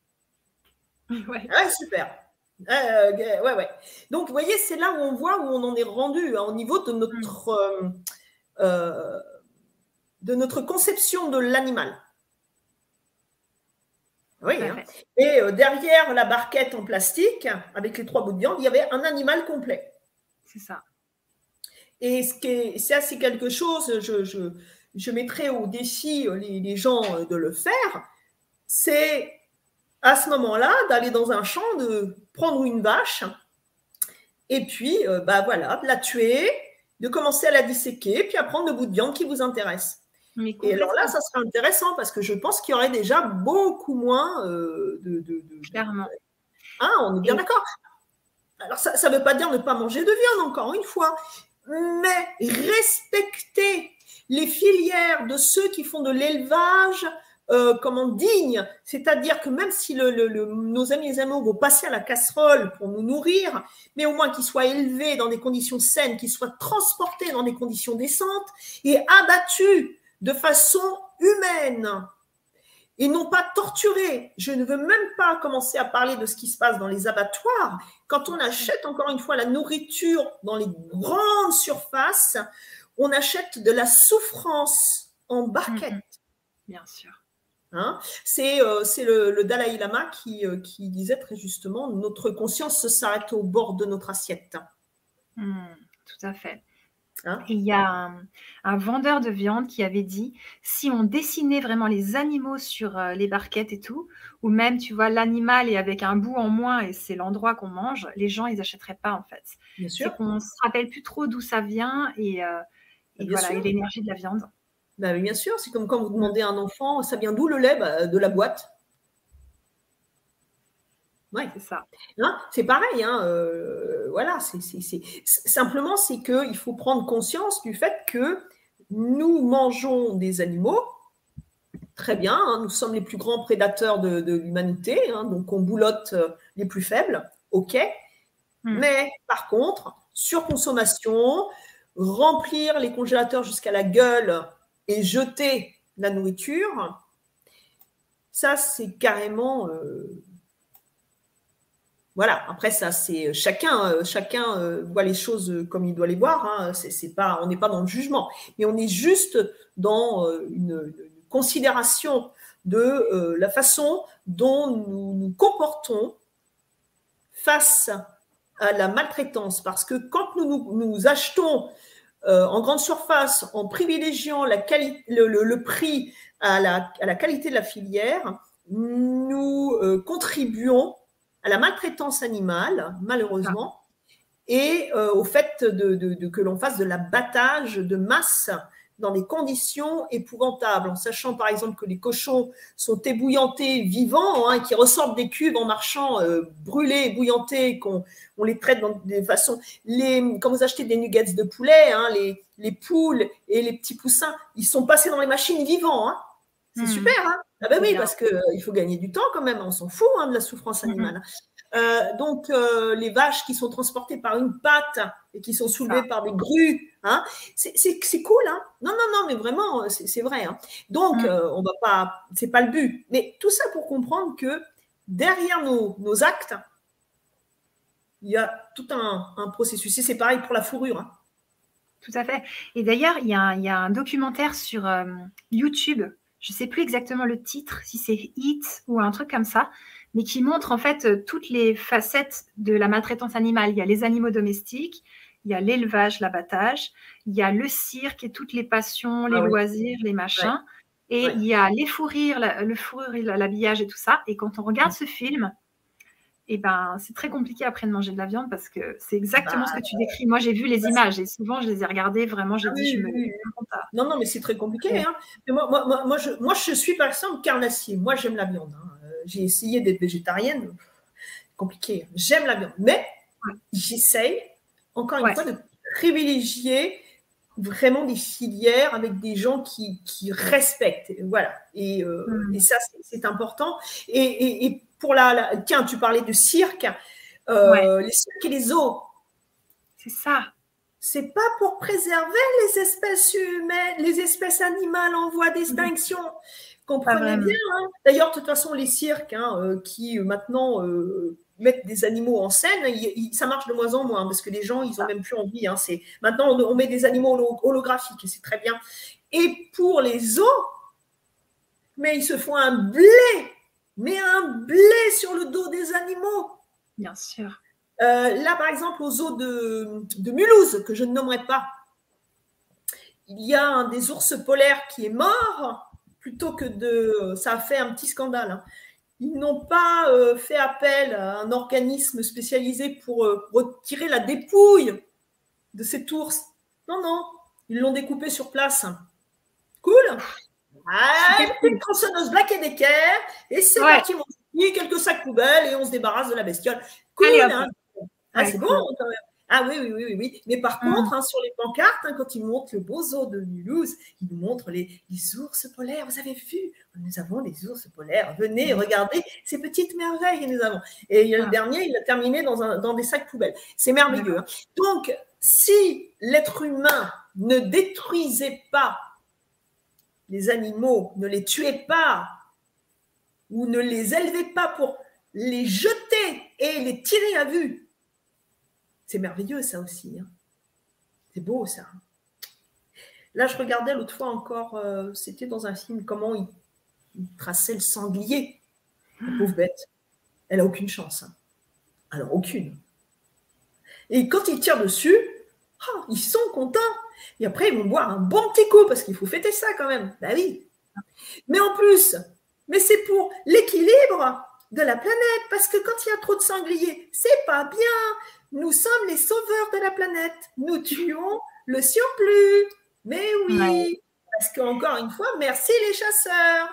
Ouais. ouais super. Euh, ouais, ouais. Donc, vous voyez, c'est là où on voit où on en est rendu hein, au niveau de notre, euh, euh, de notre conception de l'animal. Oui. Hein. Et derrière la barquette en plastique, avec les trois bouts de viande, il y avait un animal complet. C'est ça. Et ce qui est, ça, c'est quelque chose, je, je, je mettrai au défi les, les gens de le faire, c'est à ce moment-là, d'aller dans un champ, de prendre une vache, et puis, euh, bah voilà, de la tuer, de commencer à la disséquer, puis à prendre le bout de viande qui vous intéresse. et alors là, ça serait intéressant parce que je pense qu'il y aurait déjà beaucoup moins euh, de, Clairement. Ah, on est bien d'accord. Alors, ça ne veut pas dire ne pas manger de viande, encore une fois, mais respecter les filières de ceux qui font de l'élevage euh, comment digne, c'est-à-dire que même si nos amis les animaux vont passer à la casserole pour nous nourrir, mais au moins qu'ils soient élevés dans des conditions saines, qu'ils soient transportés dans des conditions décentes et abattus de façon humaine et non pas torturés. Je ne veux même pas commencer à parler de ce qui se passe dans les abattoirs. Quand on achète encore une fois la nourriture dans les grandes surfaces, on achète de la souffrance en barquette. Mm-hmm. Bien sûr. Hein. c'est euh, le, Dalai Lama qui, euh, qui, disait très justement notre conscience s'arrête au bord de notre assiette. Hmm, tout à fait. Hein? Il y a un, vendeur de viande qui avait dit si on dessinait vraiment les animaux sur euh, les barquettes et tout, ou même tu vois l'animal est avec un bout en moins et c'est l'endroit qu'on mange, les gens ils n'achèteraient pas en fait. Bien sûr. qu'on se rappelle plus trop d'où ça vient et, et voilà et l'énergie de la viande. Bah bien sûr, c'est comme quand vous demandez à un enfant, ça vient d'où le lait bah, De la boîte. Ouais, c'est ça. Hein, c'est pareil. Hein, euh, voilà, c'est, simplement c'est qu'il faut prendre conscience du fait que nous mangeons des animaux. Très bien, hein, nous sommes les plus grands prédateurs de, l'humanité, donc on boulotte euh, les plus faibles, ok. Hmm. Mais par contre, surconsommation, remplir les congélateurs jusqu'à la gueule et jeter la nourriture, ça c'est carrément euh, voilà. Après ça c'est chacun euh, chacun euh, voit les choses comme il doit les voir. Hein. C'est pas on n'est pas dans le jugement, mais on est juste dans une, considération de la façon dont nous nous comportons face à la maltraitance. Parce que quand nous nous, achetons euh, en grande surface en privilégiant la le, prix à la, à la, qualité de la filière, nous euh, contribuons à la maltraitance animale, malheureusement, et au fait de, de, que l'on fasse de l'abattage de masse dans des conditions épouvantables, en sachant par exemple que les cochons sont ébouillantés vivants, hein, qui ressortent des cuves en marchant euh, brûlés, ébouillantés, qu'on on les traite dans des façons. Les, quand vous achetez des nuggets de poulet, hein, les, les, poules et les petits poussins, ils sont passés dans les machines vivants. Hein. C'est hmm. super, hein Ah ben oui, parce qu'il euh, faut gagner du temps quand même, on s'en fout de la souffrance hmm. animale. Euh, donc, euh, les vaches qui sont transportées par une patte et qui sont soulevées par des grues, hein, c'est cool, hein Non, non, non, mais vraiment, c'est vrai. Hein donc, mm. euh, on va pas, c'est pas le but. Mais tout ça pour comprendre que derrière nos, nos actes, il y a tout un, un processus. Et c'est pareil pour la fourrure. Hein. Tout à fait. Et d'ailleurs, il y, y, a un documentaire sur YouTube. Je ne sais plus exactement le titre, si c'est Hit ou un truc comme ça, mais qui montre en fait euh, toutes les facettes de la maltraitance animale. Il y a les animaux domestiques, il y a l'élevage, l'abattage, il y a le cirque et toutes les passions, les ah loisirs, les machins. Et il y a les fourrures, le fourrure, l'habillage et tout ça. Et quand on regarde ce film, eh ben, c'est très compliqué après de manger de la viande parce que c'est exactement ce que tu bah, décris. Moi, j'ai vu les images et souvent, je les ai regardées. Vraiment, j'ai ah dit, je me. Non, non, mais c'est très compliqué. Hein. moi, moi, moi, je, moi, je suis par exemple carnassier. Moi, j'aime la viande. Hein j'ai essayé d'être végétarienne, compliqué. J'aime la viande, mais j'essaye, encore une fois, de privilégier vraiment des filières avec des gens qui, respectent. Voilà. Et, euh, hmm. ça, c'est important. Et, pour la, Tiens, tu parlais de cirque. Euh, les cirques et les zoos. C'est ça. C'est pas pour préserver les espèces humaines, les espèces animales en voie d'extinction. Comprenez bien. Hein. D'ailleurs, de toute façon, les cirques hein, euh, qui euh, maintenant euh, mettent des animaux en scène, ça marche de moins en moins parce que les gens, ils ont même plus envie. Hein. c'est maintenant on, met des animaux holographiques et c'est très bien. Et pour les zoos, mais ils se font un blé, mais un blé sur le dos des animaux. Bien sûr. là, par exemple, aux zoo de, de Mulhouse, que je ne nommerai pas, il y a un des ours polaires qui est mort plutôt que de... Ça a fait un petit scandale. Hein. Ils n'ont pas euh, fait appel à un organisme spécialisé pour euh, retirer la dépouille de cet ours. Non, non, ils l'ont découpé sur place. Cool ah, une tronçonneuse Black Decker et c'est parti, mon quelques sacs poubelles et on se débarrasse de la bestiole. Cool, hein. ah, c'est bon quand même. Ah oui, oui, oui, oui. Mais par ah. contre, hein, sur les pancartes, hein, quand ils montrent le beau zoo de Mulhouse, ils nous montrent les, ours polaires. Vous avez vu? Nous avons les ours polaires. Venez, regardez ces petites merveilles que nous avons. Et le ah. dernier, il a terminé dans, des sacs poubelles. C'est merveilleux. Hein. Donc, si l'être humain ne détruisait pas les animaux, ne les tuait pas, ou ne les élevait pas pour les jeter et les tirer à vue c'est merveilleux ça aussi. Hein. C'est beau ça. Là, je regardais l'autre fois encore, euh, c'était dans un film, comment il, traçait le sanglier. La pauvre bête. Elle a aucune chance. Hein. Alors, aucune. Et quand il tire dessus, ah, ils sont contents. Et après, ils vont boire un bon petit coup parce qu'il faut fêter ça quand même. Ben oui. Mais en plus, mais c'est pour l'équilibre de la planète parce que quand il y a trop de sangliers, c'est pas bien. Nous sommes les sauveurs de la planète. Nous tuons le surplus. Mais oui, parce qu'encore une fois, merci les chasseurs.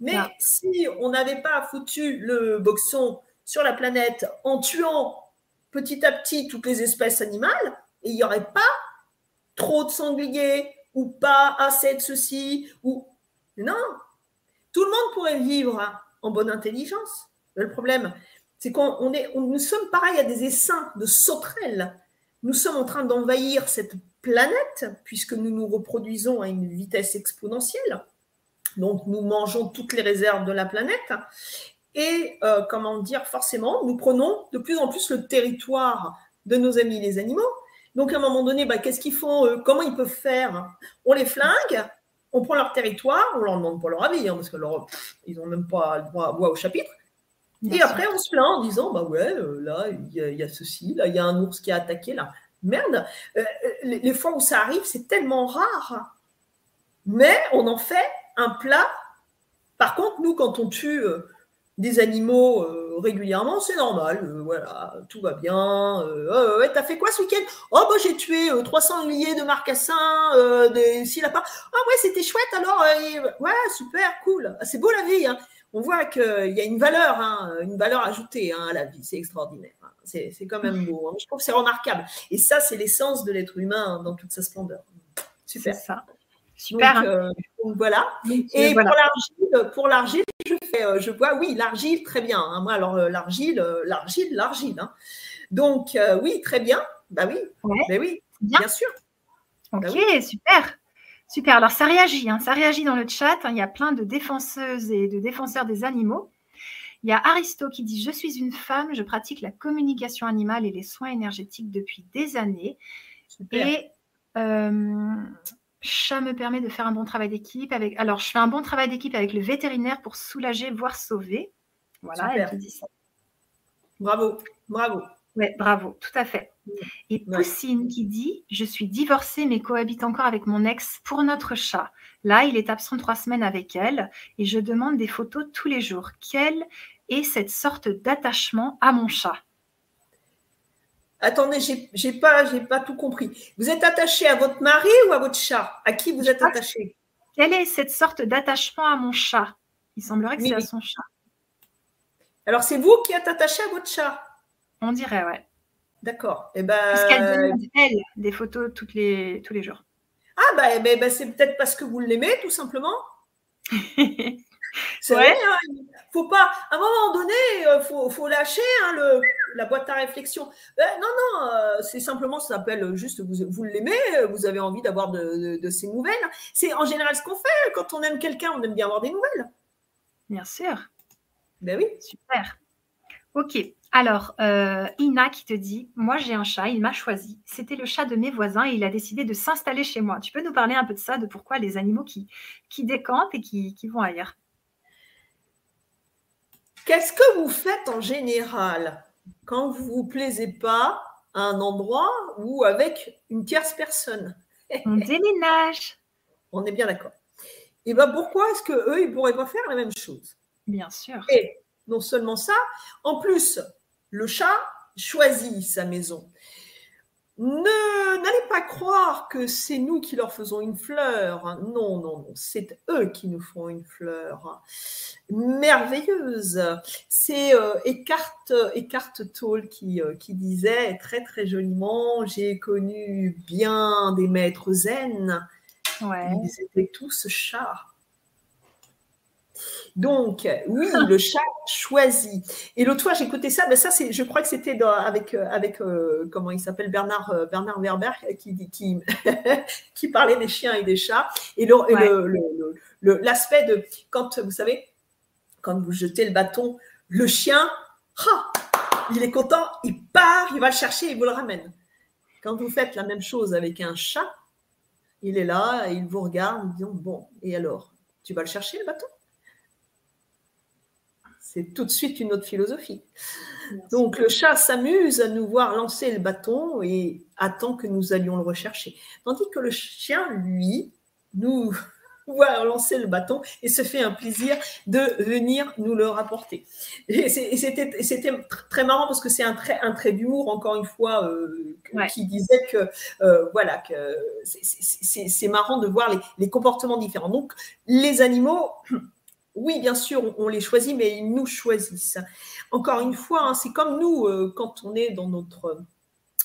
Mais si on n'avait pas foutu le boxon sur la planète en tuant petit à petit toutes les espèces animales, il n'y aurait pas trop de sangliers ou pas assez de ceci ou non, tout le monde pourrait vivre en bonne intelligence. Le problème, c'est qu'on est, nous sommes pareils à des essaims de sauterelles. Nous sommes en train d'envahir cette planète puisque nous nous reproduisons à une vitesse exponentielle. Donc, nous mangeons toutes les réserves de la planète. Et, euh, comment dire, forcément, nous prenons de plus en plus le territoire de nos amis les animaux. Donc, à un moment donné, bah, qu'est-ce qu'ils font Comment ils peuvent faire? On les flingue, on prend leur territoire, on leur demande pas leur avis, hein, parce que ils n'ont même pas le droit à voix au chapitre. Et après, on se plaint en disant, bah ouais, euh, là, il y, a ceci, là, il y a un ours qui a attaqué, là. Merde, euh, les, les, fois où ça arrive, c'est tellement rare. Mais on en fait un plat. Par contre, nous, quand on tue des animaux euh, régulièrement, c'est normal. Euh, voilà, tout va bien. Euh, ouais, t'as fait quoi ce week-end? Oh, bah, j'ai tué 300 milliers de marcassins, des six lapins. Ah, ouais, c'était chouette alors. ouais, super, cool. C'est beau la vie. Hein. On voit qu'il y a une valeur, hein, une valeur ajoutée hein, à la vie. C'est extraordinaire. Hein. C'est, quand même beau. Je trouve que c'est remarquable. Et ça, c'est l'essence de l'être humain dans toute sa splendeur. Super. Ça. Super. Donc, voilà. Et pour l'argile, pour l'argile, je fais, euh, je vois, oui, l'argile, très bien. Moi, alors euh, l'argile, euh, l'argile, l'argile. Donc oui, très bien. Bah oui. Ben oui, bien, sûr. Ok, bah super. Super. Alors ça réagit, hein. ça réagit dans le chat. Il y a plein de défenseuses et de défenseurs des animaux. Il y a Aristo qui dit Je suis une femme, je pratique la communication animale et les soins énergétiques depuis des années. Super. Et Chat me permet de faire un bon travail d'équipe. Avec... Alors, je fais un bon travail d'équipe avec le vétérinaire pour soulager, voire sauver. Voilà, elle dit ça. Bravo, bravo. Oui, bravo, tout à fait. Et Poussine qui dit Je suis divorcée mais cohabite encore avec mon ex pour notre chat. Là, il est absent trois semaines avec elle et je demande des photos tous les jours. Quelle est cette sorte d'attachement à mon chat? Attendez, j'ai pas, pas tout compris. Vous êtes attaché à votre mari ou à votre chat? À qui vous êtes attaché? Quelle est cette sorte d'attachement à mon chat? Il semblerait que c'est à son chat. Alors, c'est vous qui êtes attaché à votre chat? On dirait, ouais. D'accord. Et eh ben... Parce qu'elle demande, elle, des photos toutes les, tous les jours. Ah, bah, eh ben, c'est peut-être parce que vous l'aimez, tout simplement. C'est vrai, hein, faut pas, à un moment donné, il euh, faut, faut, lâcher hein, le, la boîte à réflexion. Euh, non, non, euh, c'est simplement, ça s'appelle juste, vous, vous l'aimez, vous avez envie d'avoir de, de, ces nouvelles. C'est en général ce qu'on fait quand on aime quelqu'un, on aime bien avoir des nouvelles. Bien sûr. Ben oui. Super. Ok. Alors, Ina qui te dit, moi j'ai un chat, il m'a choisi. C'était le chat de mes voisins et il a décidé de s'installer chez moi. Tu peux nous parler un peu de ça, de pourquoi les animaux qui, qui décampent et qui, qui vont ailleurs? Qu'est-ce que vous faites en général quand vous ne vous plaisez pas à un endroit ou avec une tierce personne? On déménage. On est bien d'accord. Et bien pourquoi est-ce qu'eux, ils ne pourraient pas faire la même chose? Bien sûr. Et non seulement ça, en plus, le chat choisit sa maison. Ne n'allez pas croire que c'est nous qui leur faisons une fleur. Non, non, non, c'est eux qui nous font une fleur merveilleuse. C'est euh, Eckhart, Tolle qui, euh, qui disait très très joliment J'ai connu bien des maîtres zen. Ouais. Ils étaient tous chats. Donc, oui, le chat choisit. Et l'autre fois, j'écoutais ça, mais ça, c'est, je crois que c'était avec, euh, avec euh, comment il s'appelle, Bernard, euh, Bernard Werber, qui, qui, qui parlait des chiens et des chats. Et l'aspect de, quand, vous savez, quand vous jetez le bâton, le chien, il est content, il part, il va le chercher, il vous le ramène. Quand vous faites la même chose avec un chat, il est là, il vous regarde, il dit, bon, et alors, tu vas le chercher, le bâton? C'est tout de suite une autre philosophie. Donc le chat s'amuse à nous voir lancer le bâton et attend que nous allions le rechercher. Tandis que le chien, lui, nous voit lancer le bâton et se fait un plaisir de venir nous le rapporter. Et c'était très marrant parce que c'est un trait, un trait d'humour, encore une fois, euh, qui disait que, euh, voilà, que c'est marrant de voir les, les comportements différents. Donc les animaux oui, bien sûr, on, les choisit, mais ils nous choisissent. Encore une fois, hein, c'est comme nous, euh, quand on est dans notre,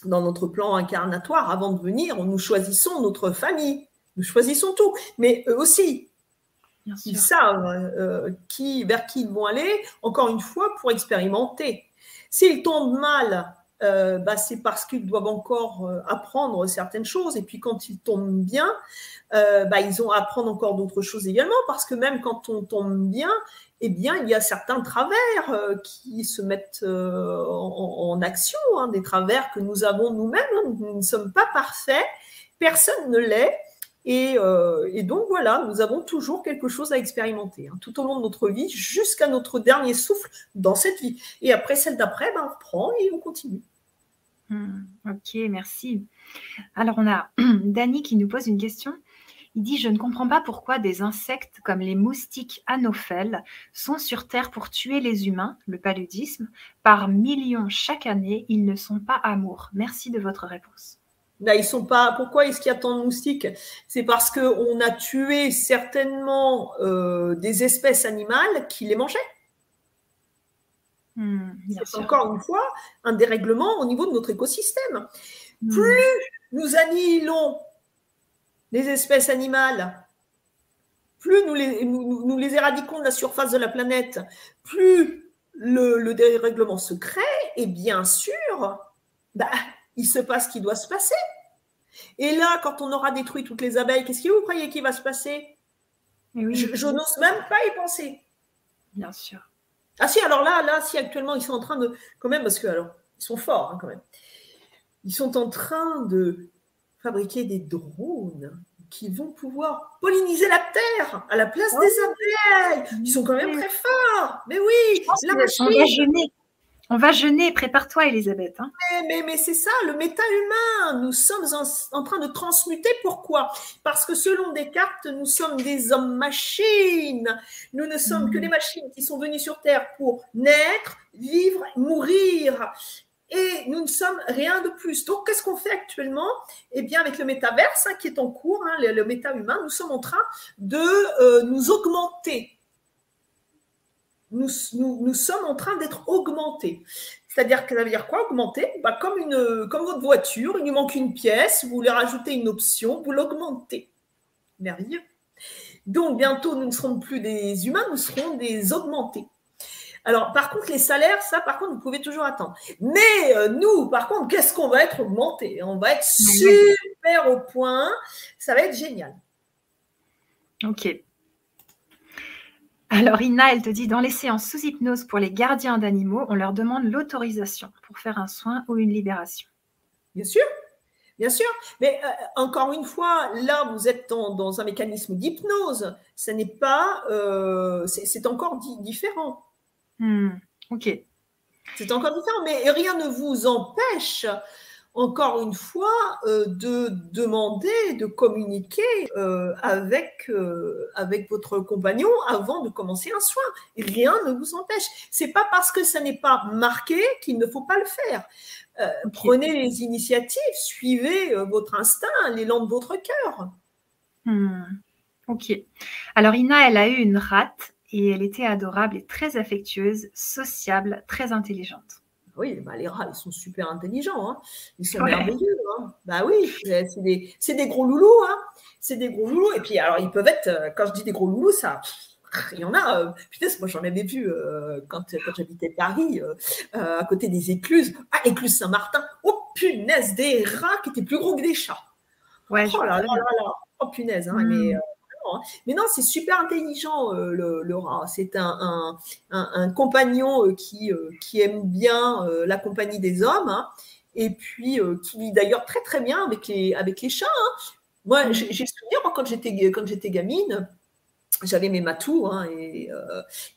dans notre plan incarnatoire, avant de venir, nous choisissons notre famille, nous choisissons tout, mais eux aussi. ils savent euh, qui, vers qui ils vont aller, encore une fois, pour expérimenter. S'ils tombent mal, euh, bah, c'est parce qu'ils doivent encore apprendre certaines choses. Et puis quand ils tombent bien, euh, bah, ils ont à apprendre encore d'autres choses également, parce que même quand on tombe bien, eh bien, il y a certains travers euh, qui se mettent euh, en, action, hein, des travers que nous avons nous-mêmes. Hein. Nous ne sommes pas parfaits, personne ne l'est. Et, euh, et, donc voilà, nous avons toujours quelque chose à expérimenter hein, tout au long de notre vie, jusqu'à notre dernier souffle dans cette vie. Et après celle d'après, ben, on reprend et on continue. Hmm, ok, merci. Alors on a Dani qui nous pose une question. Il dit Je ne comprends pas pourquoi des insectes comme les moustiques anophèles sont sur Terre pour tuer les humains, le paludisme. Par millions chaque année, ils ne sont pas amours. Merci de votre réponse. Là, ils sont pas. Pourquoi est-ce qu'il y a tant de moustiques? C'est parce qu'on a tué certainement euh, des espèces animales qui les mangeaient. Hmm, c'est encore une fois un dérèglement au niveau de notre écosystème. Hmm. Plus nous annihilons les espèces animales, plus nous les, nous, les, éradiquons de la surface de la planète, plus le, dérèglement se crée, et bien sûr, bah, il se passe ce qui doit se passer. Et là, quand on aura détruit toutes les abeilles, qu'est-ce que vous croyez qui va se passer? Eh Je, n'ose même pas y penser. Bien sûr. Ah si, alors là, là, si actuellement ils sont en train de, quand même, parce que alors, ils sont forts hein, quand même. Ils sont en train de fabriquer des drones qui vont pouvoir polliniser la terre à la place des oh. abeilles. Ils sont quand même très forts. Mais oui, la machine. On va jeûner. Prépare-toi, Elisabeth. Hein. Mais, mais, c'est ça, le méta-humain. Nous sommes en, train de transmuter. Pourquoi? Parce que selon Descartes, nous sommes des hommes-machines. Nous ne sommes que hmm. des machines qui sont venues sur Terre pour naître, vivre, mourir et nous ne sommes rien de plus. Donc, qu'est-ce qu'on fait actuellement? Eh bien, avec le métaverse hein, qui est en cours, hein, le, méta-humain, nous sommes en train de euh, nous augmenter. Nous, nous, sommes en train d'être augmentés. C'est-à-dire que ça veut dire quoi augmenter? Bah, comme, une, comme votre voiture, il lui manque une pièce, vous voulez rajouter une option, vous l'augmentez. Merveilleux. Donc, bientôt, nous ne serons plus des humains, nous serons des augmentés. Alors, par contre, les salaires, ça, par contre, vous pouvez toujours attendre. Mais euh, nous, par contre, qu'est-ce qu'on va être augmenté? On va être super au point. Ça va être génial. Ok. Alors, Ina, elle te dit, dans les séances sous hypnose pour les gardiens d'animaux, on leur demande l'autorisation pour faire un soin ou une libération. Bien sûr, bien sûr. Mais euh, encore une fois, là, vous êtes dans, un mécanisme d'hypnose. Ce n'est pas, euh, c'est encore différent. Hmm, ok. C'est encore différent, mais rien ne vous empêche, encore une fois, euh, de demander, de communiquer euh, avec, euh, avec votre compagnon avant de commencer un soin. rien ne vous empêche. C'est pas parce que ça n'est pas marqué qu'il ne faut pas le faire. Prenez les initiatives, suivez votre instinct, l'élan de votre cœur. Hmm, ok. Alors Ina, elle a eu une rate et elle était adorable et très affectueuse, sociable, très intelligente. Oui, bah les rats, ils sont super intelligents. Hein. Ils sont merveilleux. Hein. Bah oui, c'est des, des, gros loulous. Hein. C'est des gros loulous. Et puis, alors, ils peuvent être, euh, quand je dis des gros loulous, ça, il y en a. Euh, putain, moi, j'en avais vu euh, quand, quand j'habitais Paris, à côté des écluses. Ah, écluses Saint-Martin. Oh, punaise, des rats qui étaient plus gros que des chats. Ouais, oh là là là là. Oh, punaise. Hein, Mais hmm. Hein. Mais non, c'est super intelligent, euh, le, rat. C'est un, compagnon euh, qui, euh, qui aime bien la compagnie des hommes, hein. et puis qui vit d'ailleurs très très bien avec les, avec les chats. Hein. Moi, j'ai le souvenir, quand j'étais, quand j'étais gamine, j'avais mes matous, et,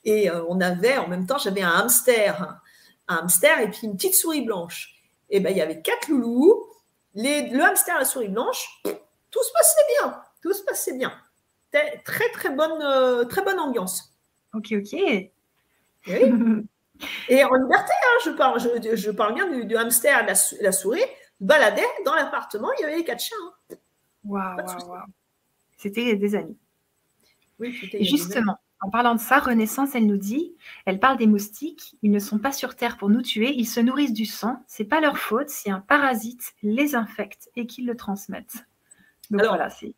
et on avait, en même temps, j'avais un hamster, un hamster et puis une petite souris blanche. Et ben, il y avait quatre loulous, les, le hamster et la souris blanche, tout se passait bien, tout se passait bien très très bonne, euh, très bonne ambiance. Ok, ok. Et en liberté, hein, je, parle, je, parle bien du, hamster et la, la, souris, baladaient dans l'appartement, il y avait les quatre chiens. Hein. Waouh, waouh, C'était des amis. Oui, et justement, en parlant de ça, Renaissance, elle nous dit, elle parle des moustiques, ils ne sont pas sur Terre pour nous tuer, ils se nourrissent du sang, c'est pas leur faute si un parasite les infecte et qu'ils le transmettent. Donc Alors, voilà, c'est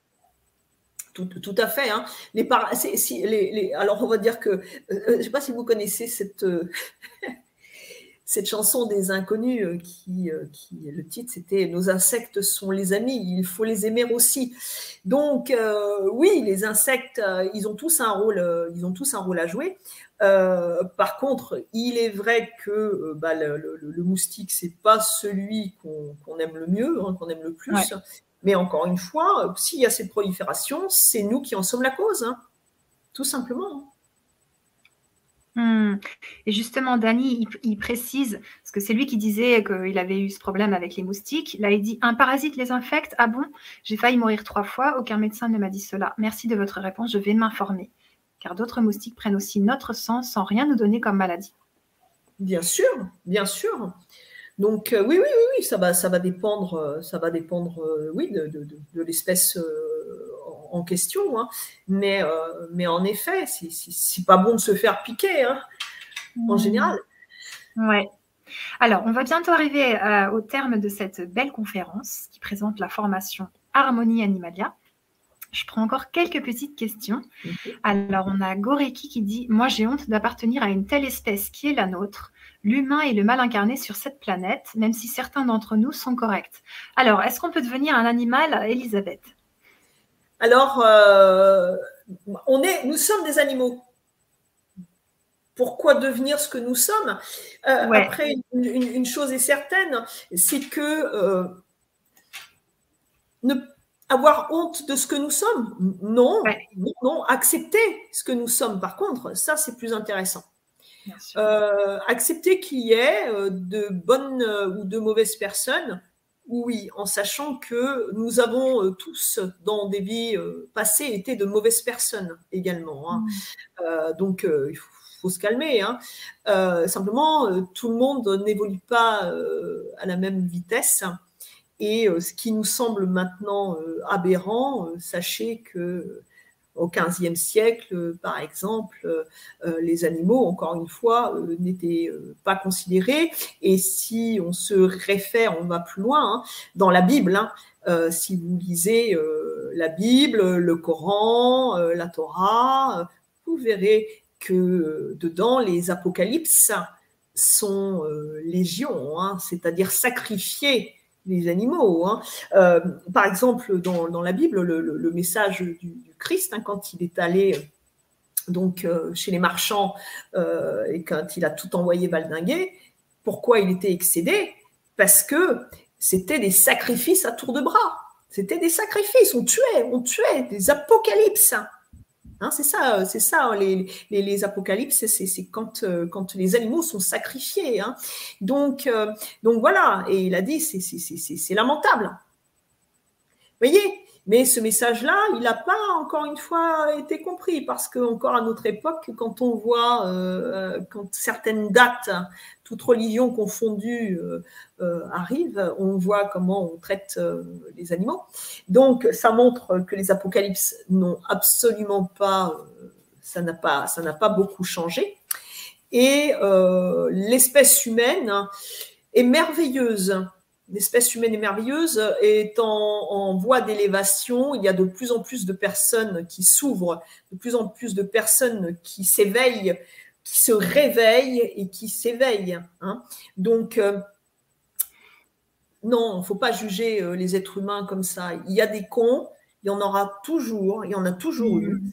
tout, à fait. Hein. Les, alors, on va dire que, euh, euh, je ne sais pas si vous connaissez cette, euh, cette chanson des inconnus qui, le titre, c'était Nos insectes sont les amis, il faut les aimer aussi. Donc, oui, les insectes, ils ont tous un rôle, ils ont tous un rôle à jouer. par contre, il est vrai que bah, le, moustique, c'est pas celui qu'on aime le mieux, hein, qu'on aime le plus Mais encore une fois, s'il y a cette prolifération, c'est nous qui en sommes la cause, hein. tout simplement. Hmm. Et justement, Dany, il, précise, parce que c'est lui qui disait qu'il avait eu ce problème avec les moustiques. Là, il dit Un parasite les infecte Ah bon? J'ai failli mourir trois fois, aucun médecin ne m'a dit cela. Merci de votre réponse, je vais m'informer. Car d'autres moustiques prennent aussi notre sang sans rien nous donner comme maladie. Bien sûr, bien sûr. Donc euh, oui, oui, oui, oui, ça va, ça va dépendre, euh, ça va dépendre, euh, oui, de, l'espèce en question. Hein. Mais, mais en effet, c'est pas bon de se faire piquer, hein, en mmh. général. Ouais. Alors, on va bientôt arriver au terme de cette belle conférence qui présente la formation Harmonie Animalia. Je prends encore quelques petites questions. Alors, on a Goreki qui dit Moi, j'ai honte d'appartenir à une telle espèce qui est la nôtre. L'humain est le mal incarné sur cette planète, même si certains d'entre nous sont corrects. Alors, est-ce qu'on peut devenir un animal, Elisabeth? Alors, euh, on est, nous sommes des animaux. Pourquoi devenir ce que nous sommes? Euh, Après, une, chose est certaine, c'est que euh, ne avoir honte de ce que nous sommes? Non, accepter ce que nous sommes. Par contre, ça, c'est plus intéressant. Euh, accepter qu'il y ait euh, de bonnes euh, ou de mauvaises personnes, oui, en sachant que nous avons tous, dans des vies passées, été de mauvaises personnes également. Hein. Mm. donc, il faut, se calmer. Hein. simplement, tout le monde n'évolue pas à la même vitesse. Et ce qui nous semble maintenant aberrant, sachez que au XVe siècle, par exemple, les animaux, encore une fois, n'étaient pas considérés. Et si on se réfère, on va plus loin, hein, dans la Bible, hein, si vous lisez la Bible, le Coran, la Torah, vous verrez que dedans, les apocalypses sont légion, hein, c'est-à-dire sacrifiés les animaux. Hein. Euh, par exemple, dans, la Bible, le, message du, Christ, hein, quand il est allé donc euh, chez les marchands euh, et quand il a tout envoyé baldinguer, pourquoi il était excédé? Parce que c'était des sacrifices à tour de bras. C'était des sacrifices, on tuait, on tuait, des apocalypses. Hein, c'est ça, euh, c'est ça hein, les, apocalypses, c'est quand, euh, quand les animaux sont sacrifiés. Hein. Donc, euh, donc voilà, et il a dit, c'est lamentable. Vous voyez mais ce message-là, il n'a pas encore une fois été compris parce que encore à notre époque, quand on voit euh, quand certaines dates, toute religion confondue euh, euh, arrivent, on voit comment on traite les animaux. Donc, ça montre que les apocalypses n'ont absolument pas, ça n'a pas, ça n'a pas beaucoup changé. Et l'espèce humaine est merveilleuse l'espèce humaine est merveilleuse, est en, voie d'élévation. Il y a de plus en plus de personnes qui s'ouvrent, de plus en plus de personnes qui s'éveillent, qui se réveillent et qui s'éveillent. Hein. Donc, euh, non, il ne faut pas juger euh, les êtres humains comme ça. Il y a des cons, il y en aura toujours, il y en a toujours eu. Mmh.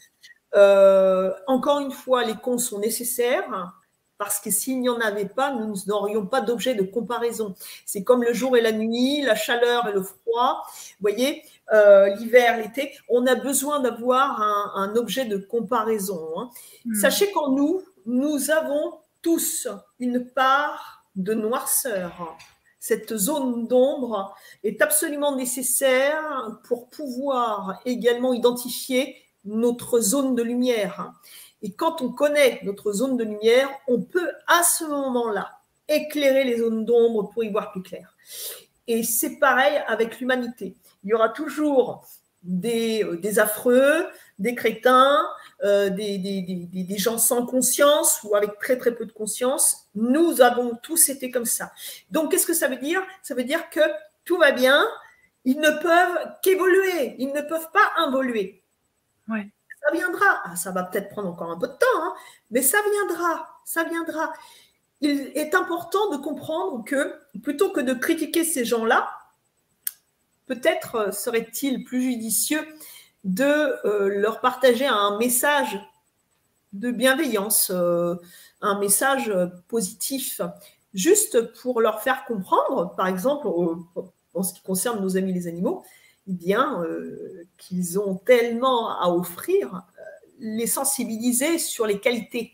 Euh, encore une fois, les cons sont nécessaires parce que s'il n'y en avait pas, nous n'aurions pas d'objet de comparaison. C'est comme le jour et la nuit, la chaleur et le froid. Vous voyez, euh, l'hiver, l'été, on a besoin d'avoir un, objet de comparaison. Hein. Hmm. Sachez qu'en nous, nous avons tous une part de noirceur. Cette zone d'ombre est absolument nécessaire pour pouvoir également identifier notre zone de lumière. Et quand on connaît notre zone de lumière, on peut à ce moment-là éclairer les zones d'ombre pour y voir plus clair. Et c'est pareil avec l'humanité. Il y aura toujours des, euh, affreux, des crétins, euh, des, des, gens sans conscience ou avec très très peu de conscience. Nous avons tous été comme ça. Donc qu'est-ce que ça veut dire? Ça veut dire que tout va bien, ils ne peuvent qu'évoluer, ils ne peuvent pas involuer. Ouais ça viendra. Ah, ça va peut-être prendre encore un peu de temps, hein, mais ça viendra, ça viendra. Il est important de comprendre que plutôt que de critiquer ces gens-là, peut-être euh, serait-il plus judicieux de euh, leur partager un message de bienveillance, euh, un message positif, juste pour leur faire comprendre, par exemple, en ce qui concerne nos amis les animaux, eh qu'ils ont tellement à offrir, les sensibiliser sur les qualités.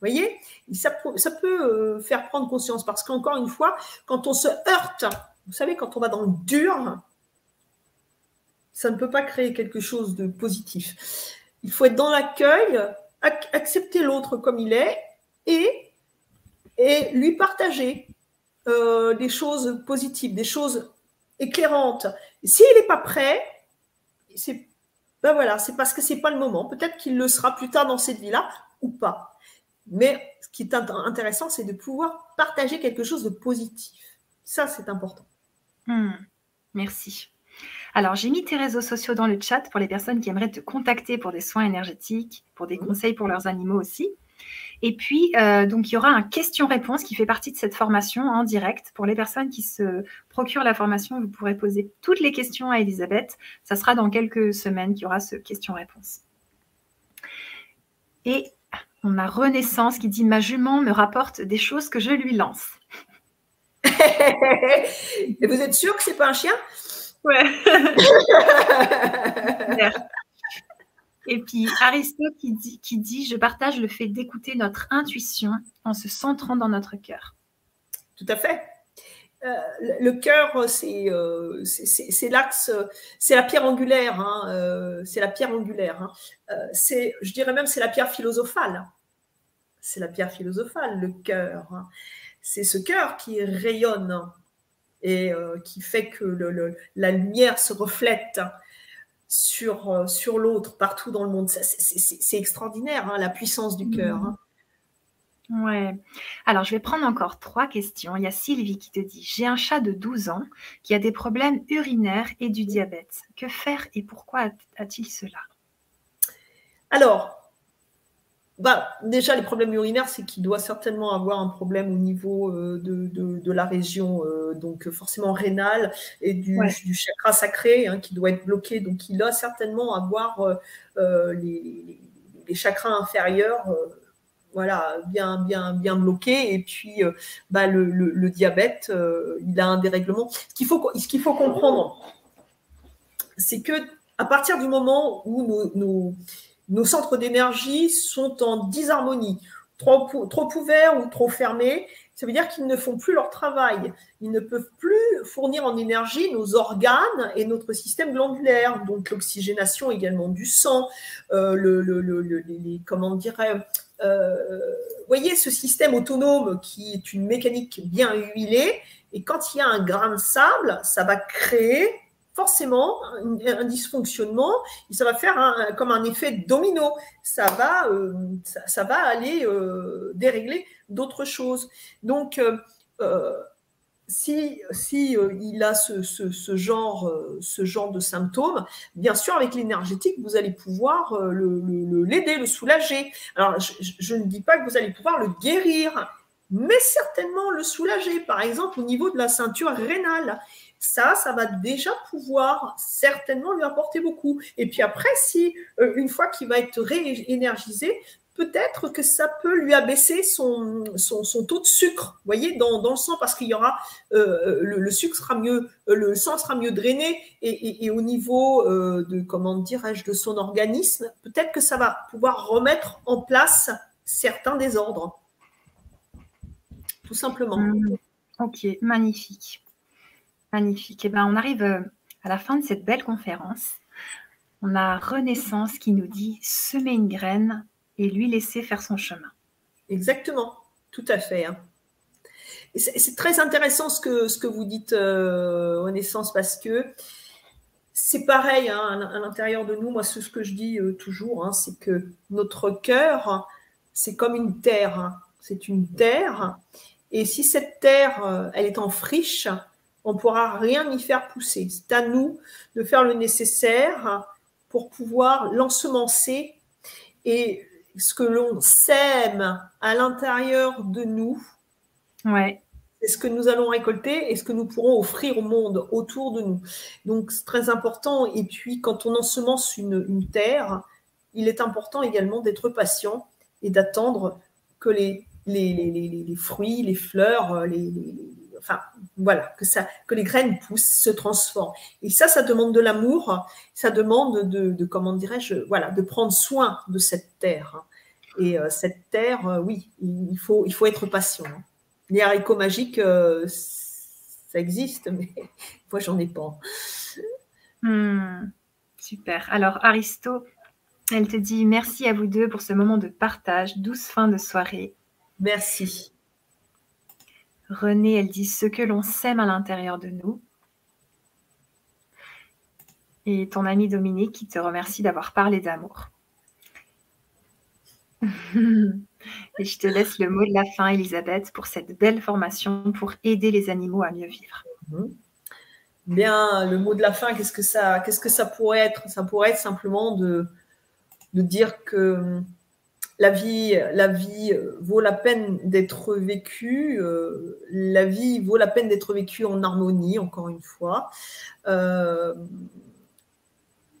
Vous voyez? Ça, peut faire prendre conscience parce qu'encore une fois, quand on se heurte, vous savez, quand on va dans le dur, ça ne peut pas créer quelque chose de positif. Il faut être dans l'accueil, accepter l'autre comme il est et, lui partager euh, des choses positives, des choses éclairantes. S'il n'est pas prêt, c'est ben voilà, c'est parce que c'est pas le moment. Peut-être qu'il le sera plus tard dans cette vie-là ou pas. Mais ce qui est intéressant, c'est de pouvoir partager quelque chose de positif. Ça, c'est important. Hmm. merci. Alors, j'ai mis tes réseaux sociaux dans le chat pour les personnes qui aimeraient te contacter pour des soins énergétiques, pour des conseils pour leurs animaux aussi. Et puis, euh, donc, il y aura un question-réponse qui fait partie de cette formation en direct. Pour les personnes qui se procurent la formation, vous pourrez poser toutes les questions à Elisabeth. Ça sera dans quelques semaines qu'il y aura ce question-réponse. Et on a Renaissance qui dit Ma jument me rapporte des choses que je lui lance. Et vous êtes sûr que c'est pas un chien? Ouais. Et puis Aristote qui dit, Je partage le fait d'écouter notre intuition en se centrant dans notre cœur. Tout à fait. Euh, le cœur, c'est euh, l'axe, c'est la pierre angulaire. Hein, euh, c'est la pierre angulaire. Hein. c'est, je dirais même, c'est la pierre philosophale. C'est la pierre philosophale, le cœur. Hein. C'est ce cœur qui rayonne et qui fait que la lumière se reflète sur, euh, sur l'autre partout dans le monde. C'est extraordinaire, hein, la puissance du cœur. Hein. Ouais. Alors, je vais prendre encore trois questions. Il y a Sylvie qui te dit J'ai un chat de 12 ans qui a des problèmes urinaires et du diabète. Que faire et pourquoi a-t-il cela? Alors, bah, déjà, les problèmes urinaires, c'est qu'il doit certainement avoir un problème au niveau euh, de, la région, euh, donc forcément rénale et du, chakra sacré hein, qui doit être bloqué. Donc, il doit certainement avoir euh, les, chakras inférieurs voilà, bien, bien, bien bloqués. Et puis, bah, le, diabète, il a un dérèglement. Ce qu'il faut, ce qu'il faut comprendre, c'est que à partir du moment où nous nos centres d'énergie sont en disharmonie, trop, trop ouverts ou trop fermés. Ça veut dire qu'ils ne font plus leur travail. Ils ne peuvent plus fournir en énergie nos organes et notre système glandulaire, donc l'oxygénation également du sang, euh, le, les, comment dirait, euh, voyez ce système autonome qui est une mécanique bien huilée. Et quand il y a un grain de sable, ça va créer forcément un, dysfonctionnement ça va faire comme un effet domino. Ça va, euh, aller euh, dérégler d'autres choses. Donc, euh, si, si il a ce, genre, de symptômes, bien sûr, avec l'énergétique, vous allez pouvoir l'aider, le, soulager. Alors, je ne dis pas que vous allez pouvoir le guérir, mais certainement le soulager, par exemple au niveau de la ceinture rénale ça, ça va déjà pouvoir certainement lui apporter beaucoup. Et puis après, si euh, une fois qu'il va être réénergisé, peut-être que ça peut lui abaisser son, taux de sucre, vous voyez, dans, dans le sang, parce qu'il y aura, euh, le, sucre sera mieux, euh, le sang sera mieux drainé, et, au niveau de, comment dirais-je, de son organisme, peut-être que ça va pouvoir remettre en place certains désordres. Tout simplement. Mmh. ok, magnifique. Magnifique. Eh ben, on arrive euh, à la fin de cette belle conférence. On a Renaissance qui nous dit semer une graine et lui laisser faire son chemin. Exactement, tout à fait. Hein. C'est très intéressant ce que, ce que vous dites, euh, Renaissance, parce que c'est pareil hein, à l'intérieur de nous. Moi, ce que je dis euh, toujours, hein, c'est que notre cœur, c'est comme une terre. C'est une terre. Et si cette terre, elle est en friche, on ne pourra rien y faire pousser. C'est à nous de faire le nécessaire pour pouvoir l'ensemencer et ce que l'on sème à l'intérieur de nous, ouais. c'est ce que nous allons récolter et ce que nous pourrons offrir au monde autour de nous. Donc c'est très important. Et puis quand on ensemence une, terre, il est important également d'être patient et d'attendre que les, les, fruits, les fleurs, les, enfin voilà, que ça, que les graines poussent, se transforment. Et ça, ça demande de l'amour, ça demande de, comment dirais-je, voilà, de prendre soin de cette terre. Et euh, cette terre, euh, oui, il faut, il faut être patient. Les haricots magiques, ça existe, mais moi, j'en ai pas. Hmm, super. Alors, Aristo, elle te dit merci à vous deux pour ce moment de partage, douce fin de soirée. Merci. Renée, elle dit ce que l'on sème à l'intérieur de nous. Et ton ami Dominique qui te remercie d'avoir parlé d'amour. Et je te laisse le mot de la fin, Elisabeth, pour cette belle formation pour aider les animaux à mieux vivre. Mhm. Bien, le mot de la fin, qu'est-ce que ça, qu'est-ce que ça pourrait être? Ça pourrait être simplement de, de dire que la vie, vie vaut la peine d'être vécue. Euh, la vie vaut la peine d'être vécue en harmonie, encore une fois. Euh,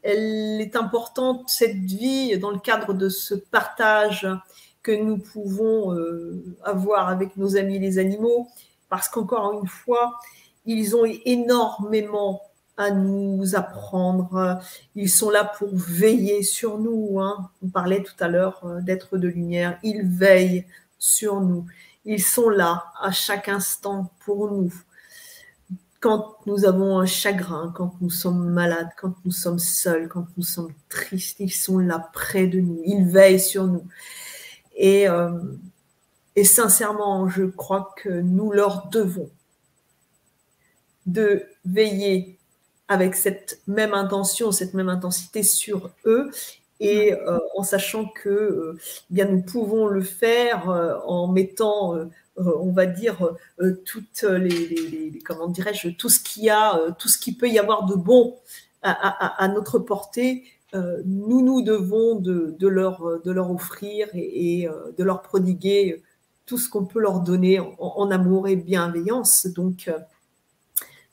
elle est importante, cette vie, dans le cadre de ce partage que nous pouvons euh, avoir avec nos amis les animaux, parce qu'encore une fois, ils ont énormément à nous apprendre. Ils sont là pour veiller sur nous. Hein. On parlait tout à l'heure euh, d'être de lumière. Ils veillent sur nous. Ils sont là à chaque instant pour nous. Quand nous avons un chagrin, quand nous sommes malades, quand nous sommes seuls, quand nous sommes tristes, ils sont là près de nous. Ils veillent sur nous. Et, euh, et sincèrement, je crois que nous leur devons de veiller avec cette même intention, cette même intensité sur eux et euh, en sachant que euh, bien nous pouvons le faire euh, en mettant on va dire toutes les, comment dirais-je tout ce qu'il y a tout ce qui peut y avoir de bon à, notre portée nous nous devons de, leur de leur offrir et, de leur prodiguer tout ce qu'on peut leur donner en, en amour et bienveillance. Donc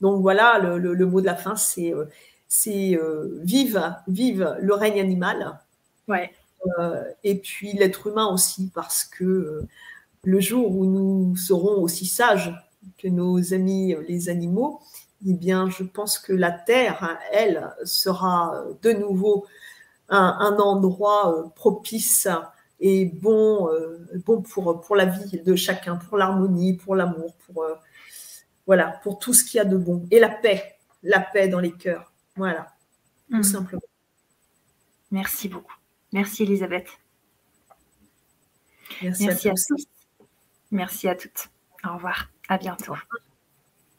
donc voilà, le, mot de la fin, c'est euh, euh, vive, vive le règne animal. Ouais. Euh, et puis l'être humain aussi, parce que le jour où nous serons aussi sages que nos amis les animaux, eh bien, je pense que la Terre, elle, sera de nouveau un, endroit propice et bon, bon pour, pour la vie de chacun, pour l'harmonie, pour l'amour, pour, voilà, pour tout ce qu'il y a de bon. Et la paix, la paix dans les cœurs. Voilà, tout mhm. simplement. Merci beaucoup. Merci Elisabeth. Merci, à, tous. Merci à toutes. Au revoir. À bientôt.